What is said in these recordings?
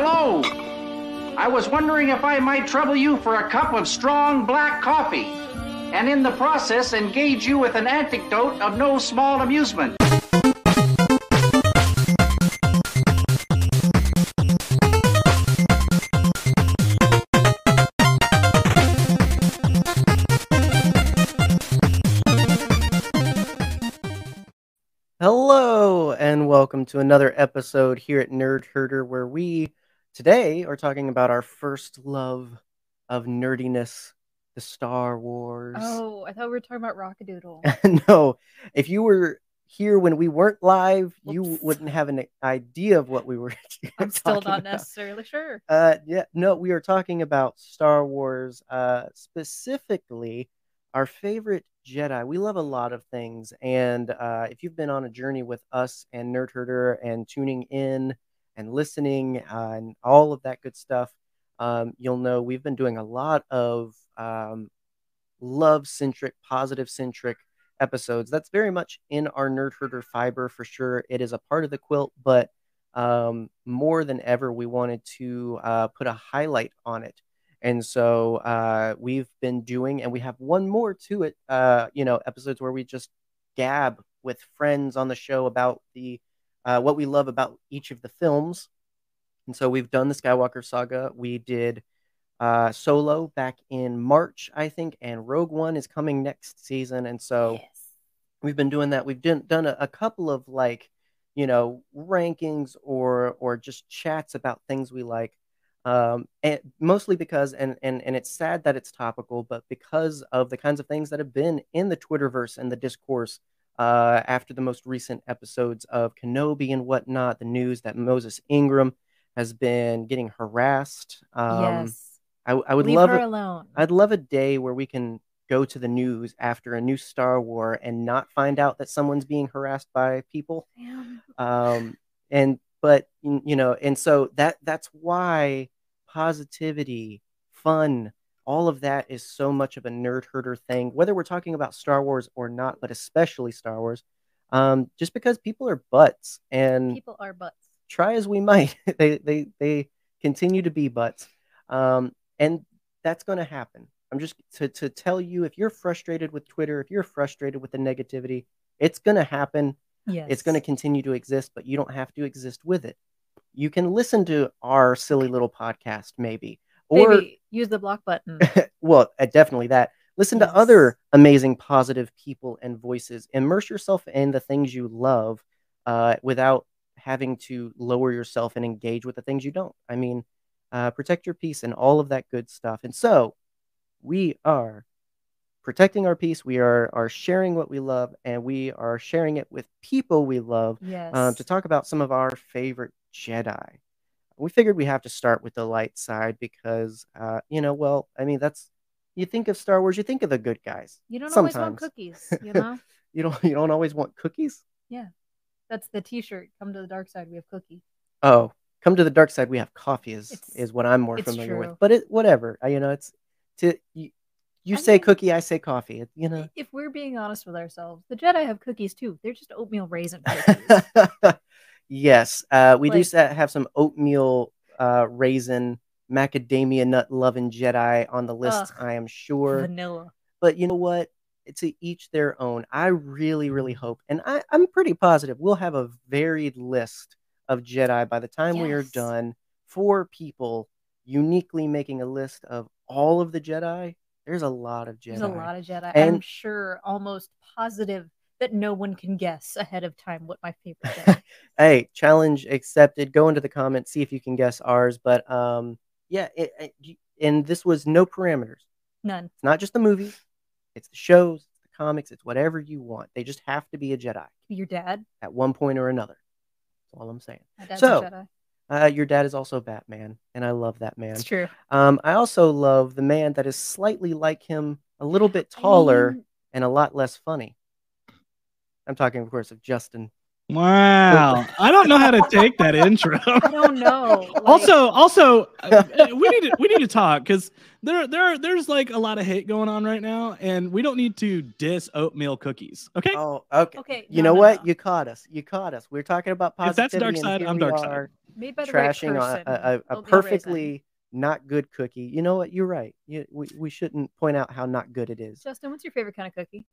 Hello. I was wondering if I might trouble you for a cup of strong black coffee, and in the process engage you with an anecdote of no small amusement. Hello, and welcome to another episode here at Nerd Herder, where we today we are talking about our first love of nerdiness, the Star Wars. Oh, I thought we were talking about Rock-a-Doodle. no, if you were here when we weren't live, you wouldn't have an idea of what we were. I'm still not about. necessarily sure. Uh, yeah, no, we are talking about Star Wars, uh, specifically our favorite Jedi. We love a lot of things, and uh, if you've been on a journey with us and Nerd Herder and tuning in and listening uh, and all of that good stuff, um, you'll know we've been doing a lot of um, love centric, positive centric episodes. That's very much in our Nerd Herder fiber for sure. It is a part of the quilt, but um, more than ever, we wanted to uh, put a highlight on it. And so uh, we've been doing, and we have one more to it, uh, you know, episodes where we just gab with friends on the show about the uh, what we love about each of the films. And so we've done the Skywalker saga. We did uh, Solo back in March, I think, and Rogue One is coming next season. And so yes. we've been doing that. We've done done a, a couple of like, you know, rankings or or just chats about things we like. Um, and mostly because and and and it's sad that it's topical, but because of the kinds of things that have been in the Twitterverse and the discourse uh, after the most recent episodes of Kenobi and whatnot, the news that Moses Ingram has been getting harassed. Um, yes. I, I would Leave love her it. alone. I'd love a day where we can go to the news after a new Star War and not find out that someone's being harassed by people. Um, and but you know, and so that that's why positivity, fun, all of that is so much of a nerd herder thing. Whether we're talking about Star Wars or not, but especially Star Wars, um, just because people are butts and People are butts. try as we might, they they they continue to be butts, um, and that's going to happen. I'm just to to tell you if you're frustrated with Twitter, if you're frustrated with the negativity, it's going to happen. Yes. It's going to continue to exist, but you don't have to exist with it. You can listen to our silly little podcast, maybe, or Maybe use the block button. well, uh, definitely that. Listen Yes. to other amazing, positive people and voices. Immerse yourself in the things you love uh, without having to lower yourself and engage with the things you don't. I mean, uh, protect your peace and all of that good stuff. And so we are protecting our peace. We are, are sharing what we love and we are sharing it with people we love yes. um, to talk about some of our favorite Jedi. We figured we have to start with the light side because, uh, you know, well, I mean, that's you think of Star Wars, you think of the good guys. you don't always sometimes. want cookies, you know? You don't, you don't always want cookies. Yeah, that's the T-shirt. Come to the dark side. We have cookie. Oh, come to the dark side. We have coffee. Is It's- is what I'm more familiar true. with. But it, whatever. I, you know, it's to you. You I say mean- cookie, I say coffee. It, you know. If we're being honest with ourselves, the Jedi have cookies too. They're just oatmeal raisin cookies. Yes, uh, we do Like- sa- have some oatmeal uh, raisin macadamia nut loving Jedi on the list. Ugh, I am sure. Vanilla. but you know what? To each their own. I really, really hope, and I, I'm pretty positive we'll have a varied list of Jedi by the time we are done. For people uniquely making a list of all of the Jedi, there's a lot of Jedi. There's a lot of Jedi. I'm sure, almost positive that no one can guess ahead of time what my favorite Jedi. hey, challenge accepted. Go into the comments, see if you can guess ours. But um, yeah, it, it- and this was no parameters. None. It's not just the movies, it's the shows, the comics, it's whatever you want. They just have to be a Jedi Your dad. at one point or another. That's all I'm saying. My dad's So, a Jedi. Uh, your dad is also Batman, and I love that man. It's true. Um, I also love the man that is slightly like him, a little bit taller I mean, and a lot less funny. I'm talking, of course, of Justin. Wow. I don't know how to take that intro. I don't know. like- also, also, uh, we need to we need to talk because there there there's like a lot of hate going on right now, and we don't need to diss oatmeal cookies. Okay, Oh, okay. okay. You no, know no, what? no. You caught us. You caught us. We're talking about If that's dark side, I'm dark side. Made by the right trashing a, person. a, a, a Oatmeal raisin. perfectly not good cookie. You know what? You're right. You, we, we shouldn't point out how not good it is. Justin, what's your favorite kind of cookie?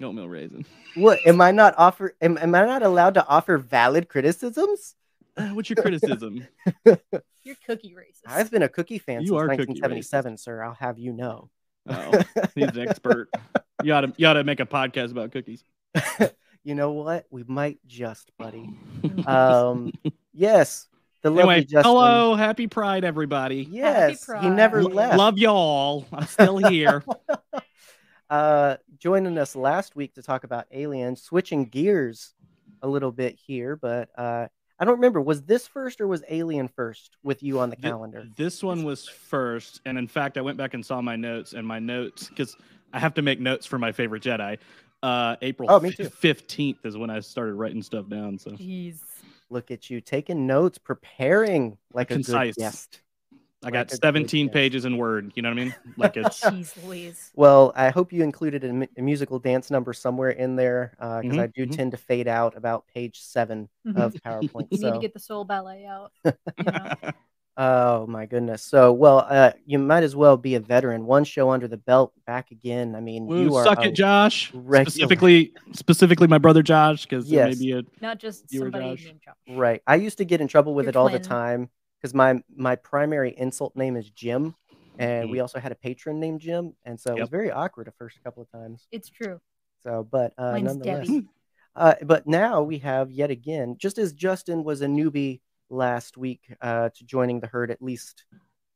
Oatmeal raisin. What am I not offer? Am, am I not allowed to offer valid criticisms? Uh, what's your criticism? Your cookie racist. I've been a cookie fan You since are cookie 1977, sir. I'll have you know. Oh, he's an expert. You ought to you ought to make a podcast about cookies. you know what? We might just, buddy. Um, yes, the lovely anyway, Justin. hello, happy Pride, everybody. Yes, he never Pride. left. Love y'all. I'm still here. Uh, joining us last week to talk about Alien, switching gears a little bit here, but uh, I don't remember. Was this first or was Alien first with you on the Thi- calendar? This one was first, and in fact, I went back and saw my notes, and my notes because I have to make notes for my favorite Jedi. Uh, April Oh, me fifteenth is when I started writing stuff down. So Jeez. Look at you taking notes, preparing like a good guest. I got a 17 guest. pages in Word. You know what I mean? Like it's Jeez Louise. Well, I hope you included a, a musical dance number somewhere in there because Mhm, I do mhm. tend to fade out about page seven of PowerPoint. You so, need to get the soul ballet out. You know? oh my goodness. So, well, uh, you might as well be a veteran. One show under the belt, back again. I mean, Woo, you are suck it, Josh. regular. Specifically, specifically my brother Josh, because Yes. maybe a Not just You or somebody Josh? named Josh. right. I used to get in trouble with Your it all the time because my my primary insult name is Jim, and we also had a patron named Jim, and so it was Yep. very awkward the first couple of times. It's true. So, but uh, Mine's nonetheless. Debbie. Uh, but now we have yet again, just as Justin was a newbie last week uh, to joining the herd, at least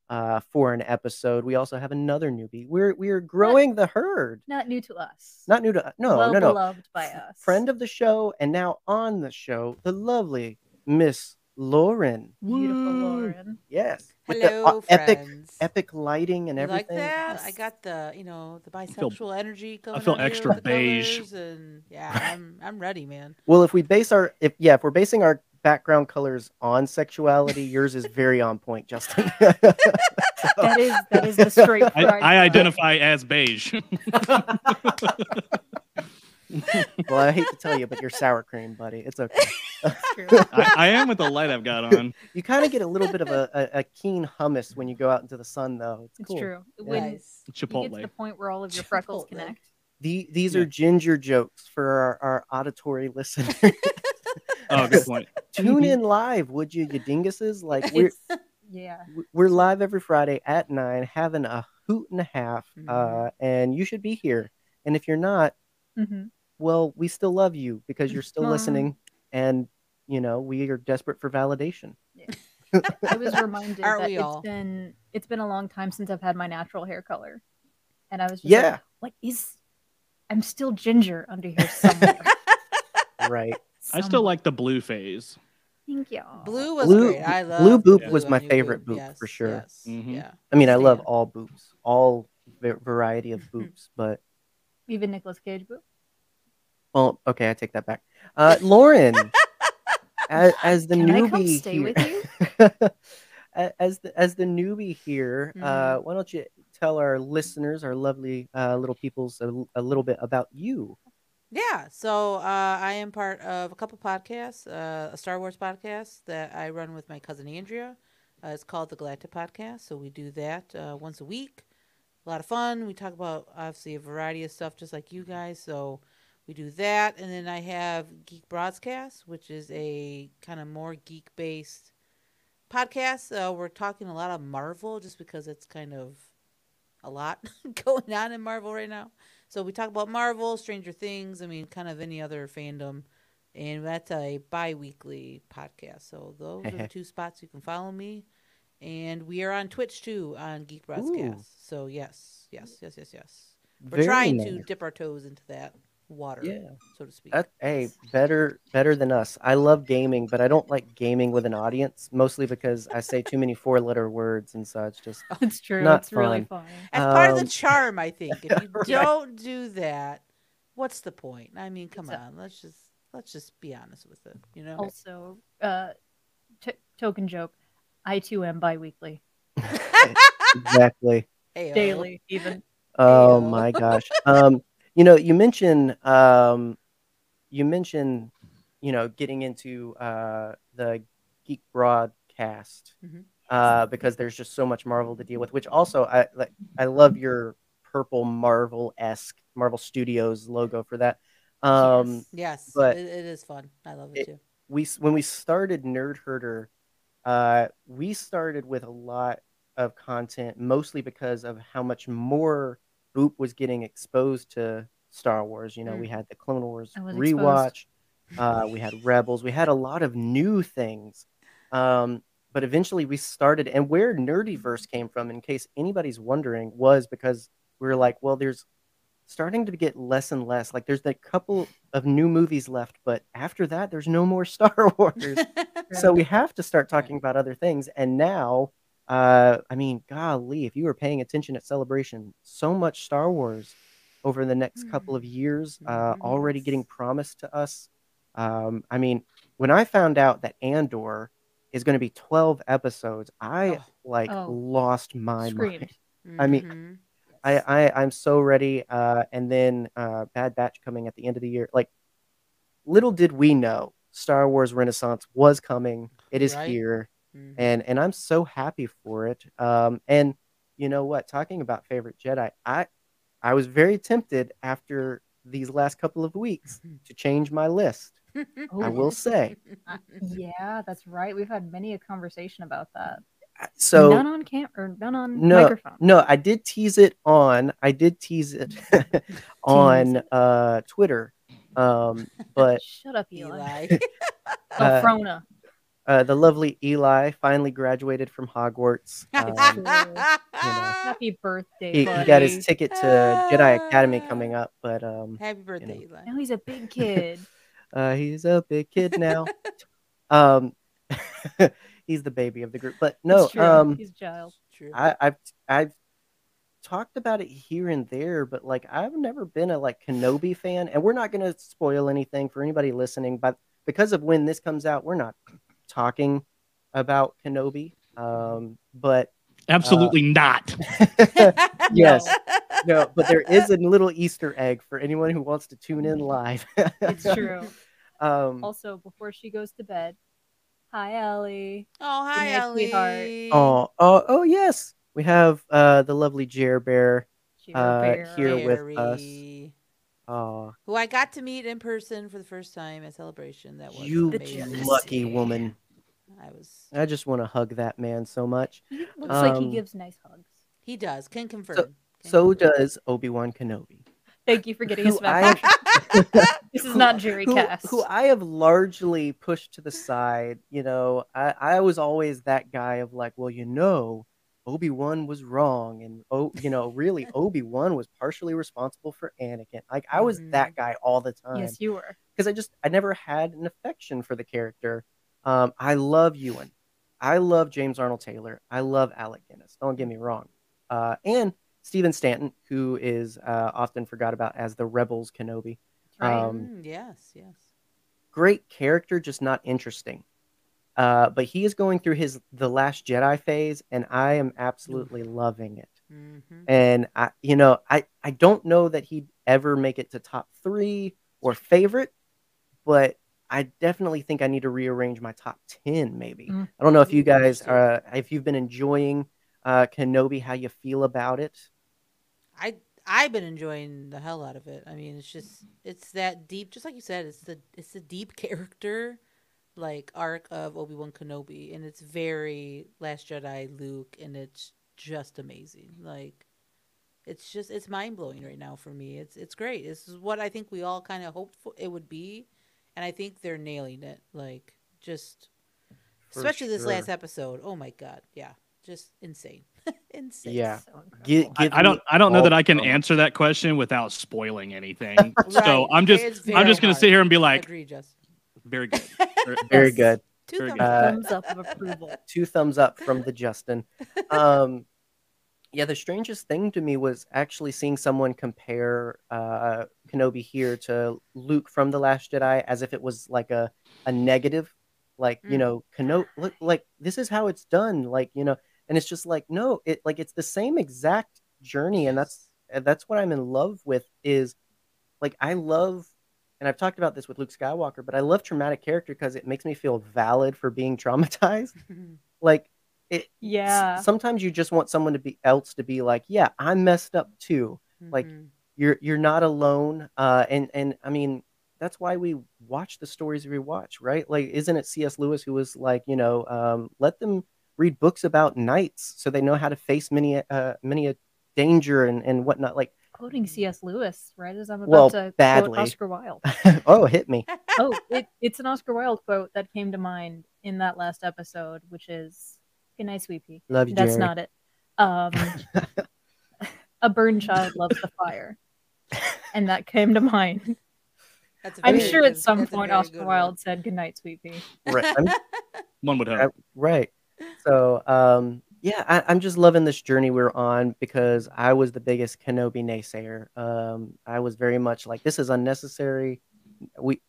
uh, for an episode, we also have another newbie. We're we're growing the herd. Not new to us. Not new to no well no no beloved by us. friend of the show and now on the show, the lovely Miss Lauren. Beautiful Lauren. Yes, with the, Hello, uh, epic friends. epic lighting and You like everything. that? I got the, you know, the feel- bisexual energy coming. feel out here extra with the beige. colors And yeah, I'm, I'm ready, man. Well, if we base our if yeah, if we're basing our background colors on sexuality, yours is very on point, Justin. That is that is the straight I. I identify as beige. well, I hate to tell you, but you're sour cream, buddy. It's okay. True. I, I am with the light I've got on. You kind of get a little bit of a, a, a keen hummus when you go out into the sun, though. It's It's cool. true. When Nice. you get to Chipotle. the point where all of your freckles connect. The, these Yeah. are ginger jokes for our, our auditory listeners. Oh, good point. Tune in live, would you, you dinguses? Like we're It's yeah. we're live every Friday at nine, having a hoot and a half, Mhm. uh, and you should be here. And if you're not, hmm well, we still love you because you're still Aw. listening, and you know we are desperate for validation. I was reminded Aren't that we it's all? been it's been a long time since I've had my natural hair color, and I was just Yeah. like, what is? I'm still ginger under here somewhere. right. I still like the blue phase. Thank you. Blue was Blue- great. I love blue boop blue was my you, favorite boop, Yes, for sure. Yes. Mhm. Yeah. I mean, I love Stand. all boops, all va- variety of boops, but Even Nicolas Cage boop. Well, okay, I take that back. Uh, Lauren, as, as the Can newbie here, with you? As the as the newbie here, Mm-hmm. uh, why don't you tell our listeners, our lovely uh, little peoples, a, a little bit about you? Yeah, so uh, I am part of a couple podcasts, uh, a Star Wars podcast that I run with my cousin Andrea. Uh, it's called the Galactic Podcast. So we do that uh, once a week. A lot of fun. We talk about obviously a variety of stuff, just like you guys. So we do that, and then I have Geek Broadcast, which is a kind of more geek based podcast. Uh, we're talking a lot of Marvel, just because it's kind of a lot going on in Marvel right now. So we talk about Marvel, Stranger Things, I mean, kind of any other fandom. And that's a bi weekly podcast. So those are the two spots you can follow me. And we are on Twitch too on Geek Broadcast. So yes, yes, yes, yes, yes. We're Very trying to dip our toes into that water, Yeah. so to speak. That hey, better better than us. I love gaming, but I don't like gaming with an audience, mostly because I say too many four letter words and such. Just It's true. Not it's really fun. funny. That's part of the um, charm, I think. If you Right. don't do that, what's the point? I mean, come It's a- on, let's just let's just be honest with it. You know, Also, uh, t- token joke. I too am biweekly. exactly. Ayo. daily even. Oh Ayo. my gosh. Um, you know, you mentioned um, you mentioned, you know, getting into uh the geek broadcast cast Mhm. uh, because there's just so much Marvel to deal with. Which also I like. I love your purple Marvel esque Marvel Studios logo for that. Um, Yes, but it, it is fun. I love it, it- too. we when we started Nerd Herder, uh, we started with a lot of content, mostly because of how much more Boop was getting exposed to Star Wars. You know, we Mm. had the Clone Wars I rewatch, uh, we had Rebels, we had a lot of new things. Um, but eventually we started, and where Nerdyverse came from, in case anybody's wondering, was because we were like, well, there's starting to get less and less. Like, there's a couple of new movies left, but after that, there's no more Star Wars. so we have to start talking about other things. And now, uh, I mean, golly, if you were paying attention at Celebration, so much Star Wars over the next couple of years, uh, Mhm. already getting promised to us. Um, I mean, when I found out that Andor is going to be 12 episodes, I Oh. like Oh. lost my Screamed. mind. I mean. I, I I'm so ready. Uh, and then uh, Bad Batch coming at the end of the year. Like, little did we know, Star Wars Renaissance was coming. It is Right. here, Mhm. and and I'm so happy for it. Um, and you know what? Talking about favorite Jedi, I I was very tempted after these last couple of weeks to change my list. I will say. Yeah, that's right. We've had many a conversation about that. So none on cam or none on no, microphone. no, I did tease it on. I did tease it on uh, Twitter. Um, but Shut up, Eli. Eli. Oh, uh, Frona. Uh, the lovely Eli finally graduated from Hogwarts. Um, Happy birthday, he, he got his ticket to Jedi Academy coming up, but um, Happy birthday, Eli. Now he's a big kid. uh, he's a big kid now. um, he's the baby of the group. But no, It's true. um, he's a child. True. I, I've I've talked about it here and there, but like I've never been a like Kenobi fan, and we're not gonna spoil anything for anybody listening. But because of when this comes out, we're not talking about Kenobi. Um, but Absolutely not. yes, no, but there is a little Easter egg for anyone who wants to tune in live. It's true. um, Also, before she goes to bed, hi, Ellie. Oh, hi, night, sweetheart. Ellie. oh, oh, oh, yes, we have uh the lovely Jer Bear. Uh, bear. here with us. Oh, Who I got to meet in person for the first time at Celebration. That was you amazing. lucky woman. I was. I just want to hug that man so much. He looks like he Um, gives nice hugs. He does. Can confirm. Can So confirm. does Obi Wan Kenobi. Thank you for getting us back. I- this is not Jerry who, Cass. who I have largely pushed to the side. You know, I, I was always that guy of like, well, you know, Obi Wan was wrong, and oh, you know, really, Obi Wan was partially responsible for Anakin. Like, I was Mhm. that guy all the time yes, you were. because I just I never had an affection for the character. Um, I love Ewan. I love James Arnold Taylor. I love Alec Guinness. Don't get me wrong. Uh, and Stephen Stanton, who is uh, often forgot about as the Rebels Kenobi. Right. Um, Mm, yes, yes. Great character, just not interesting. Uh, but he is going through his the Last Jedi phase, and I am absolutely loving it. hmm And I, you know, I I don't know that he'd ever make it to top three or favorite, but I definitely think I need to rearrange my top ten. Maybe Mm. I don't know if you guys are if you've been enjoying uh, Kenobi, how you feel about it. I I've been enjoying the hell out of it. I mean, it's just it's that deep, just like you said. It's the it's the deep character like arc of Obi Wan Kenobi, and it's very Last Jedi Luke, and it's just amazing. Like it's just it's mind blowing right now for me. It's it's great. This is what I think we all kind of hoped for it would be, and I think they're nailing it. Like just For especially this last episode. Oh my god, yeah, just insane, insane. Yeah. So I, I don't I don't know that I can answer that question without spoiling anything. Right. So I'm just I'm just gonna hard. sit here and be like, Agree, Justin. very good. Very good. Two Very thumbs good. up. Uh, thumbs up of approval. two thumbs up from the Justin. Um, yeah, the strangest thing to me was actually seeing someone compare uh, Kenobi here to Luke from the Last Jedi as if it was like a a negative, like you Mm. know, Kenobi. Look, like this is how it's done, like you know, and it's just like no, it like it's the same exact journey, and that's that's what I'm in love with. Is like I love. And I've talked about this with Luke Skywalker, but I love traumatic character because it makes me feel valid for being traumatized Like it. s- Yeah. Sometimes you just want someone to be else to be like, yeah, I'm messed up too. like, Mhm. You're you're not alone. Uh, and and I mean that's why we watch the stories we watch, right? Like, isn't it C.S. Lewis who was like, you know, um, let them read books about knights so they know how to face many uh many a danger and and whatnot. Like, Quoting C.S. Lewis, right as I'm about Well, to badly. quote Oscar Wilde. oh, hit me. oh, it, it's an Oscar Wilde quote that came to mind in that last episode, which is "Good night, sweet pea." Love you, That's not it. Um, a burned child loves the fire, and that came to mind. That's a I'm sure good- at some point Oscar Wilde one. said "Good night, sweet pea." right. One would I- hope. right. So, um, yeah, I, I'm just loving this journey we're on because I was the biggest Kenobi naysayer. Um, I was very much like, this is unnecessary. We,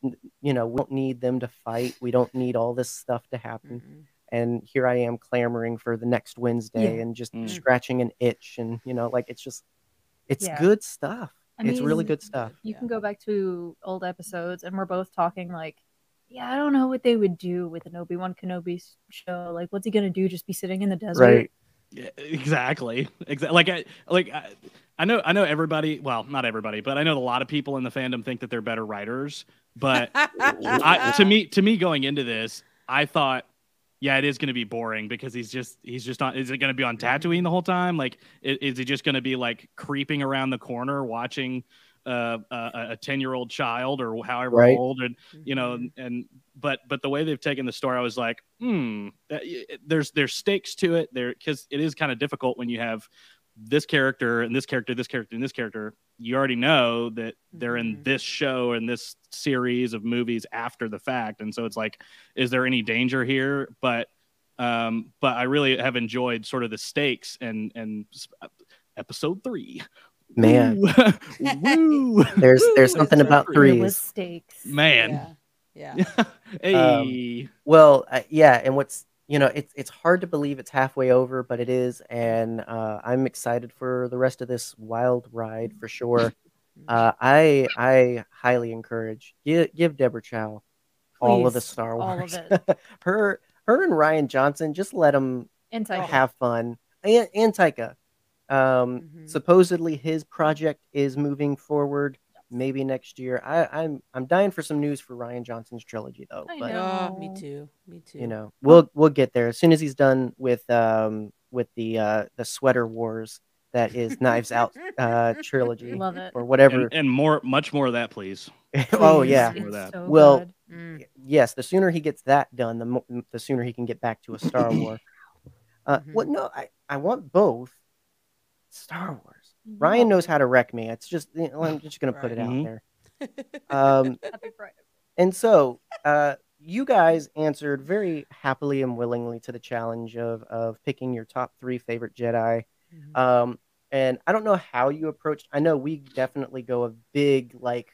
you know, we don't need them to fight. We don't need all this stuff to happen. Mm-mm. And here I am clamoring for the next Wednesday Yeah. and just Mm. scratching an itch. And, you know, like it's just, it's Yeah. good stuff. I it's really good stuff. You Yeah. can go back to old episodes, and we're both talking like, "Yeah, I don't know what they would do with an Obi Wan Kenobi show. Like, what's he gonna do? Just be sitting in the desert?" Right. Yeah, exactly. Exactly. Like I like I, I know I know everybody. Well, not everybody, but I know a lot of people in the fandom think that they're better writers. But I, to me, to me, going into this, I thought, yeah, it is going to be boring because he's just he's just not. Is it going to be on Tatooine the whole time? Like, is, is he just going to be like creeping around the corner watching? Uh, a ten year old child or however Right. old, and you know, Mhm. and, and but but the way they've taken the story, I was like, hmm, that, y- there's there's stakes to it there because it is kind of difficult when you have this character and this character, this character, and this character. You already know that they're in Mhm. this show and this series of movies after the fact, and so it's like, is there any danger here? But um, but I really have enjoyed sort of the stakes and and episode three. Man, Woo! Woo! there's there's something It's about so There threes. stakes. man. Yeah. Yeah. hey. Well, uh, yeah, and what's you know, it's it's hard to believe it's halfway over, but it is, and uh, I'm excited for the rest of this wild ride for sure. Uh, I I highly encourage give give Deborah Chow all of the Star all Wars. of it. her her and Rian Johnson just let them have fun, and and Taika. Um, Mhm. supposedly his project is moving forward. Maybe next year. I, I'm I'm dying for some news for Rian Johnson's trilogy though. I but know. Oh, me too. Me too. you know we'll we'll get there as soon as he's done with um with the uh the sweater wars that is knives out uh trilogy Love it. or whatever and, and more, much more of that, please. oh yeah More of It's that. so Well. Mm. yes the sooner he gets that done the mo- the sooner he can get back to a star war uh Mhm. what no i i want both star wars Yeah. Ryan knows how to wreck me it's just you know, i'm just gonna put it out Mhm. there um Happy Friday. And so, uh, you guys answered very happily and willingly to the challenge of of picking your top three favorite Jedi. Mhm. Um, and I don't know how you approached. I know we definitely go a big like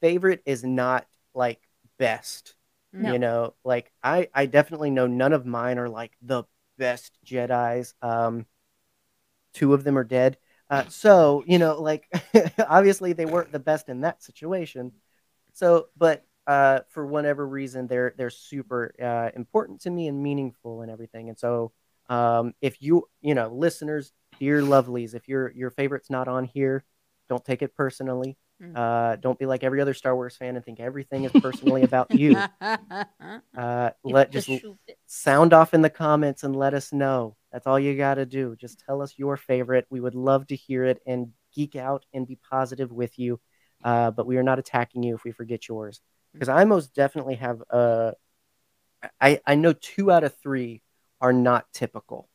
favorite is not like best. No. You know, like I I definitely know none of mine are like the best Jedi's. Um, two of them are dead. Uh, so you know, like obviously they weren't the best in that situation. So, but uh, for whatever reason, they're they're super uh, important to me and meaningful and everything. And so, um, if you you know, listeners, dear lovelies, if your your favorite's not on here, don't take it personally. Mm. Uh, don't be like every other Star Wars fan and think everything is personally about you. Uh, let just sound off in the comments and let us know. That's all you got to do. Just tell us your favorite. We would love to hear it and geek out and be positive with you. Uh, but we are not attacking you if we forget yours. Because I most definitely have, uh, I, I know two out of three are not typical.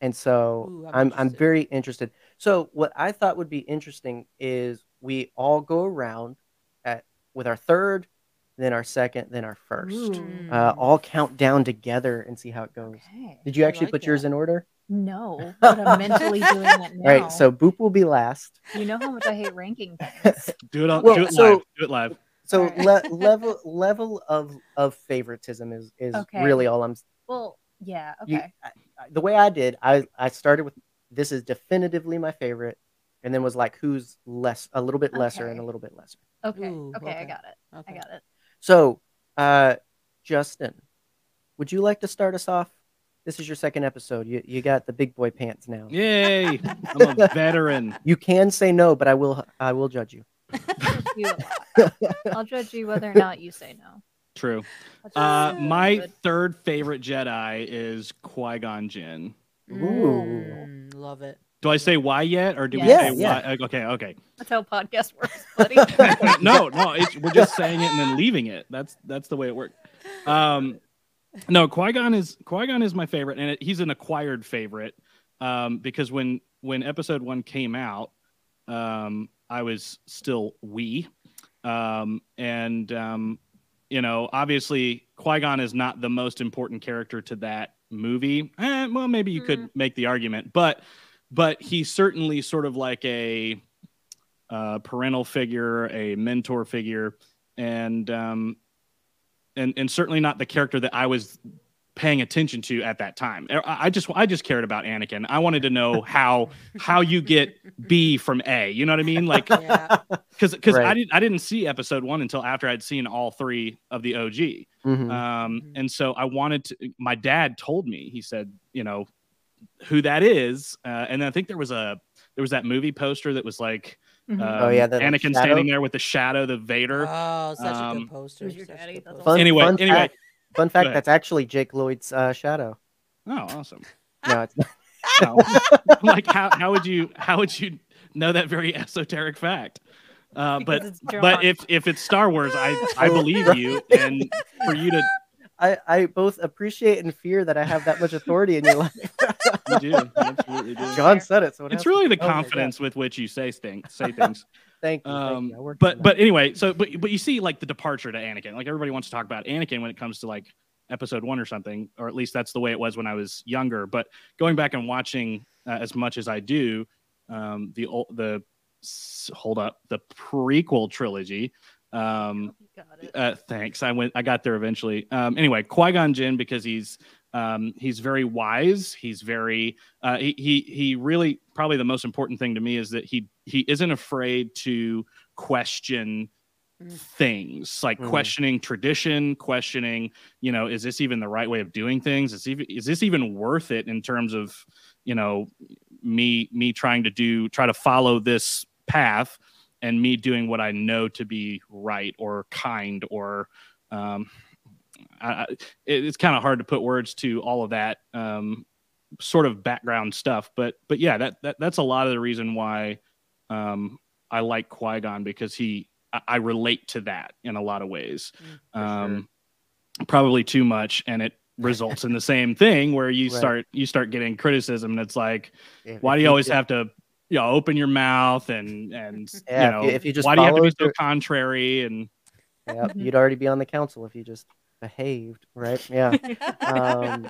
And so Ooh, I'm I'm, I'm very interested. So what I thought would be interesting is we all go around at with our third, then our second, then our first uh, all count down together and see how it goes. Okay. Did you I actually like put yours in order? No, but I'm mentally doing it now. All right, so Boop will be last. you know how much I hate ranking things. Do it on, Well, do it so- live. Do it live. So Alright. le- level level of of favoritism is is Okay. really all I'm. s- Well, yeah, you- okay. I- I- the way I did, I I started with this is definitively my favorite, and then was like who's less, a little bit lesser, and Okay. a little bit lesser. Okay. Ooh, okay, I okay. got it. I Okay. got it. So, uh, Justin, would you like to start us off? This is your second episode. You you got the big boy pants now. Yay! I'm a veteran. You can say no, but I will I will judge you. You. I'll judge you whether or not you say no. True. Uh, my good. third favorite Jedi is Qui Gon Jinn. Ooh. Mm, love it. Do I say why yet, or do we Yes. say Yeah, why? Okay, okay. That's how podcast works, buddy. no, no, it's, we're just saying it and then leaving it. That's that's the way it works. Um, no, Qui Gon is Qui Gon is my favorite, and it, he's an acquired favorite um, because when when Episode One came out, um, I was still wee, um, and um, you know, obviously Qui Gon is not the most important character to that movie. Eh, well, maybe you could make the argument, but but he's certainly sort of like a uh, parental figure, a mentor figure, and um, and and certainly not the character that I was paying attention to at that time. I I just I just cared about Anakin. I wanted to know how how you get B from A. You know what I mean? Like Yeah. because because I didn't I didn't see episode one until after I'd seen all three of the OG. Mhm. Um, Mhm. and so I wanted to. My dad told me. He said, you know, who that is. Uh, and I think there was a there was that movie poster that was like, Mhm. um, Oh, yeah, the, like, Anakin shadow? standing there with the shadow, the Vader. Oh, such a Um, good poster. Who's your such a daddy? good poster. Fun, Anyway, fun anyway. fact, fun fact that's actually Jake Lloyd's uh, shadow. Oh, awesome. No, it's not. No. like how how would you how would you know that very esoteric fact? Uh, but but if if it's Star Wars, I I believe you, and for you to I, I both appreciate and fear that I have that much authority in your life. you do you absolutely do. John said it, so it It's really the Oh confidence with which you say things say things. Thank you. thank um you. But but anyway so but but you see like the departure to anakin like everybody wants to talk about anakin when it comes to like episode one or something or at least that's the way it was when i was younger but going back and watching uh, as much as i do um the old the hold up the prequel trilogy um got it. uh, thanks. I went. I got there eventually. Um, anyway, Qui Gon Jinn because he's um, he's very wise. He's very uh, he, he he really probably the most important thing to me is that he he isn't afraid to question Mm. things like Mm. questioning tradition questioning you know is this even the right way of doing things is even is this even worth it in terms of you know me me trying to do try to follow this path and me doing what I know to be right or kind or um, I, I- it, it's kind of hard to put words to all of that um, sort of background stuff. But but yeah, that, that that's a lot of the reason why um, I like Qui Gon because he I, I relate to that in a lot of ways. Sure. Um, Probably too much, and it results in the same thing where you Right. start you start getting criticism, and it's like If- why do you always have to you know open your mouth and and Yeah, you if know you- if you just why do you have to be so your- contrary and Yep, Mhm. you'd already be on the council if you just behaved, right? Yeah. Um,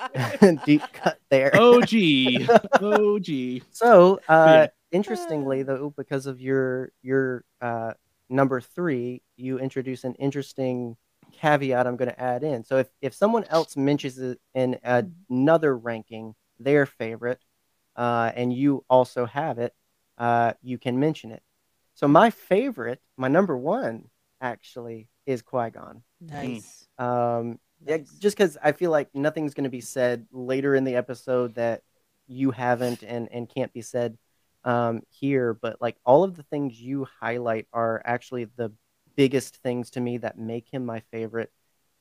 deep cut there. oh gee oh gee So, uh, Yeah. interestingly, though, because of your your uh, number three, you introduce an interesting caveat. I'm going to add in. So, if if someone else mentions it in another ranking, their favorite, uh, and you also have it, uh, you can mention it. So, my favorite, my number one, actually, is Qui Gon. Nice. Um, yeah, just because I feel like nothing's going to be said later in the episode that you haven't and and can't be said um, here, but like all of the things you highlight are actually the biggest things to me that make him my favorite.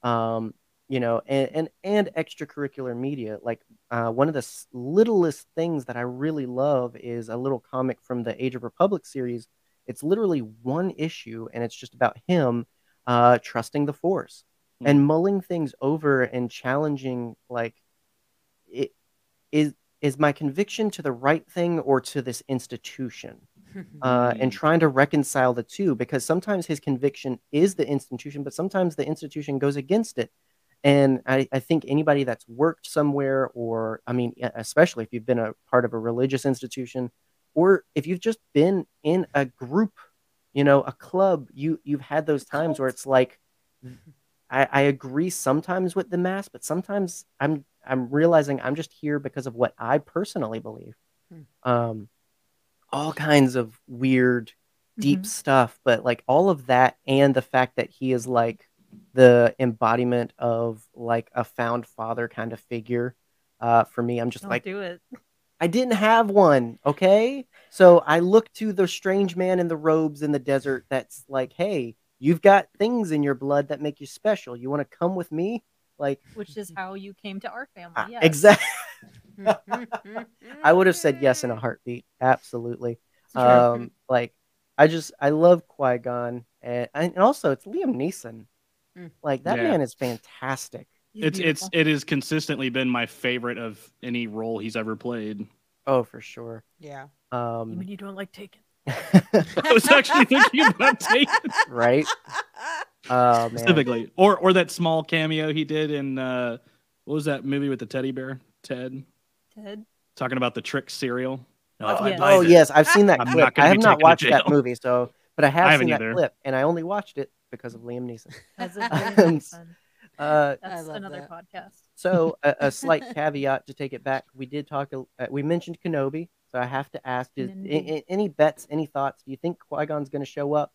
Um, you know, and and, and extracurricular media. Like uh, one of the s- littlest things that I really love is a little comic from the Age of Republic series. It's literally one issue, and it's just about him uh, trusting the Force and mulling things over and challenging like it is is my conviction to the right thing or to this institution uh, and trying to reconcile the two because sometimes his conviction is the institution but sometimes the institution goes against it and I, I think anybody that's worked somewhere or i mean especially if you've been a part of a religious institution or if you've just been in a group you know a club you you've had those times where it's like I, I agree sometimes with the mass, but sometimes I'm I'm realizing I'm just here because of what I personally believe. Hmm. Um, all kinds of weird, deep Mhm. stuff, but like all of that, and the fact that he is like the embodiment of like a found father kind of figure. Uh, for me, I'm just Don't like do it. I didn't have one. Okay. So I look to the strange man in the robes in the desert that's like, hey, you've got things in your blood that make you special. You want to come with me? Like, Which is how you came to our family. uh, Yes. exactly. I would have said yes in a heartbeat. Absolutely. Um, like, I just, I love Qui Gon. And, and also, it's Liam Neeson. Mm. Like, that Yeah. man is fantastic. He's It's it's it has consistently been my favorite of any role he's ever played. Oh, for sure. yeah. You Um, mean you don't like Taken? I was actually thinking about Taken right? Oh, man. specifically, or or that small cameo he did in uh, what was that movie with the teddy bear? Ted Ted? talking about the trick cereal. No, Oh, I yes. oh yes, I've seen that I'm clip. not I have not watched that movie, so but I have haven't seen that either. clip, and I only watched it because of Liam Neeson. That's Um. Uh, That's another that. podcast. so a, a slight caveat to take it back. We did talk. Uh, we mentioned Kenobi, so I have to ask: is, Kenobi. a- a- any bets, any thoughts? Do you think Qui Gon's going to show up,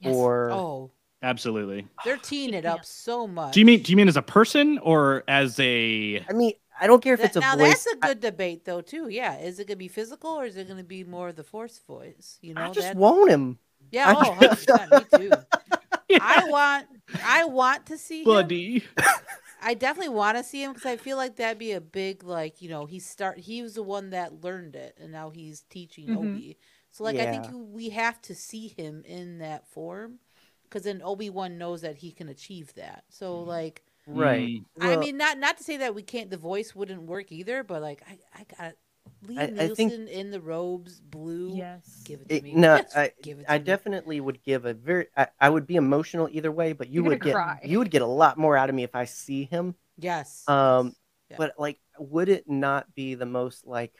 Yes. or Oh, Absolutely. they're teeing it Yeah. up so much. Do you mean do you mean as a person or as a? I mean, I don't care if That- it's a now voice. that's a good debate though too. Yeah, is it gonna be physical or is it gonna be more of the force voice? You know, I, just that's- want him. Yeah. Oh, 100%, me too. I want, I want to see him. buddy. I definitely want to see him because I feel like that'd be a big like you know he start he was the one that learned it and now he's teaching Mhm. Obi. So like I think you- we have to see him in that form because then Obi Wan knows that he can achieve that. So like Right. Mm. I Well, mean not not to say that we can't the voice wouldn't work either, but like I I got Liam I- I think- in the robes, blue. Yes. Give it to it- me. no, Just I, give it I to me. definitely would give a very. I, I would be emotional either way, but you You're would get cry. you would get a lot more out of me if I see him. Yes. Um, yes. Yeah. But like, would it not be the most like,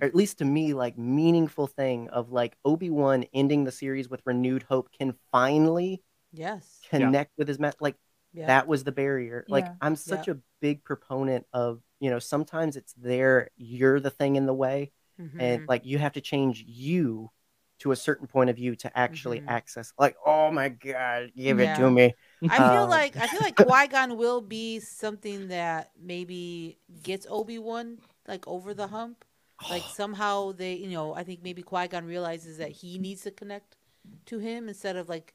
or at least to me, like meaningful thing of like Obi Wan ending the series with renewed hope can finally yes. connect with his ma- like Yeah. that was the barrier. Like Yeah. I'm such a big proponent of you know sometimes it's there you're the thing in the way and Mhm. like you have to change you to a certain point of view to actually Mhm. access like oh my god give it to me I feel Um, like I feel like Qui Gon will be something that maybe gets Obi Wan like over the hump. Like somehow they, you know, I think maybe Qui Gon realizes that he needs to connect to him instead of like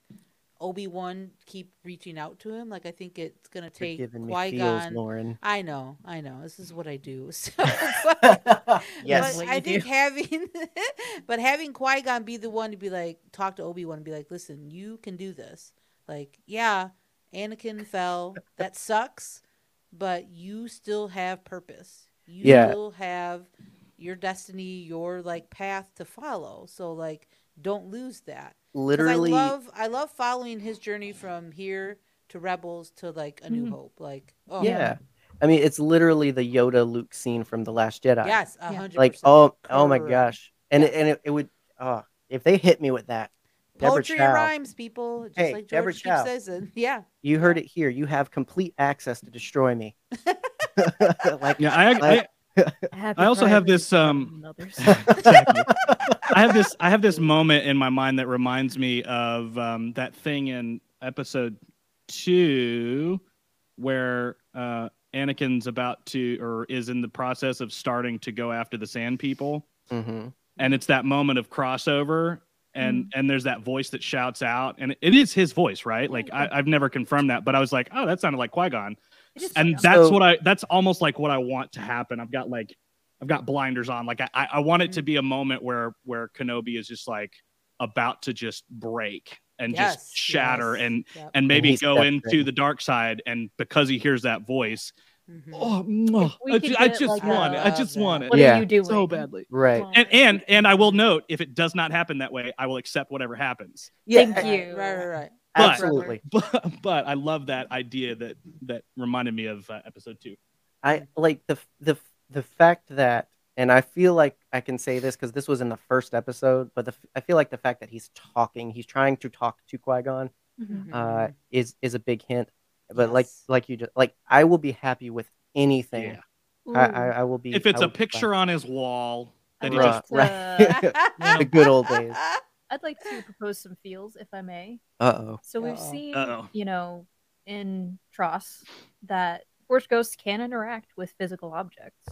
Obi Wan keep reaching out to him. Like I think it's gonna take Qui Gon. I know, I know. This is what I do. So, but, yes but I think do. having, but having Qui Gon be the one to be like, talk to Obi Wan and be like, listen, you can do this. Like, yeah, Anakin fell. That sucks, but you still have purpose. You Yeah. still have your destiny, your like path to follow. So like, don't lose that. literally I love, I love following his journey from here to Rebels to like A New Mhm. Hope. Like, oh yeah i mean it's literally the yoda luke scene from the last jedi yes, a Yeah. hundred like percent. oh oh my gosh and it, and it, it would oh if they hit me with that Deborah Poetry Chow, and rhymes, people. Just Hey, like George Chow. keeps says. Yeah. you heard it here you have complete access to destroy me like Yeah, I, I, Like- Happy I also have this, um, exactly. I have this I have this moment in my mind that reminds me of um, that thing in episode two where uh, Anakin's about to or is in the process of starting to go after the Sand People, hmm and it's that moment of crossover. And and there's that voice that shouts out, and it is his voice, right? Like I, I've never confirmed that, but I was like, oh, that sounded like Qui Gon, It is and like, that's So- what I that's almost like what I want to happen. I've got like I've got blinders on. Like I I I want it to be a moment where where Kenobi is just like about to just break and Yes. just shatter yes, and yep, and maybe he's go stepped into in. the dark side and because he hears that voice mhm. oh mwah, I, could ju- I just like, want a- it i just want it what Yeah. are you doing? so badly right and and and i will note if it does not happen that way i will accept whatever happens Thank you. Right, right, right. But- absolutely but but i love that idea that that reminded me of uh, episode two I like the the the fact that, and I feel like I can say this because this was in the first episode, but the, I feel like the fact that he's talking, he's trying to talk to Qui Gon, Mhm. uh, Mhm. is is a big hint. But like Yes. like you just like, I will be happy with anything. Yeah. I, I I will be if it's a picture on his wall that he I'd just like Right. to- the good old days. I'd like to propose some feels, if I may. Uh oh. So we've Uh-oh. seen, Uh-oh. you know, in TROS that Force Ghosts can interact with physical objects.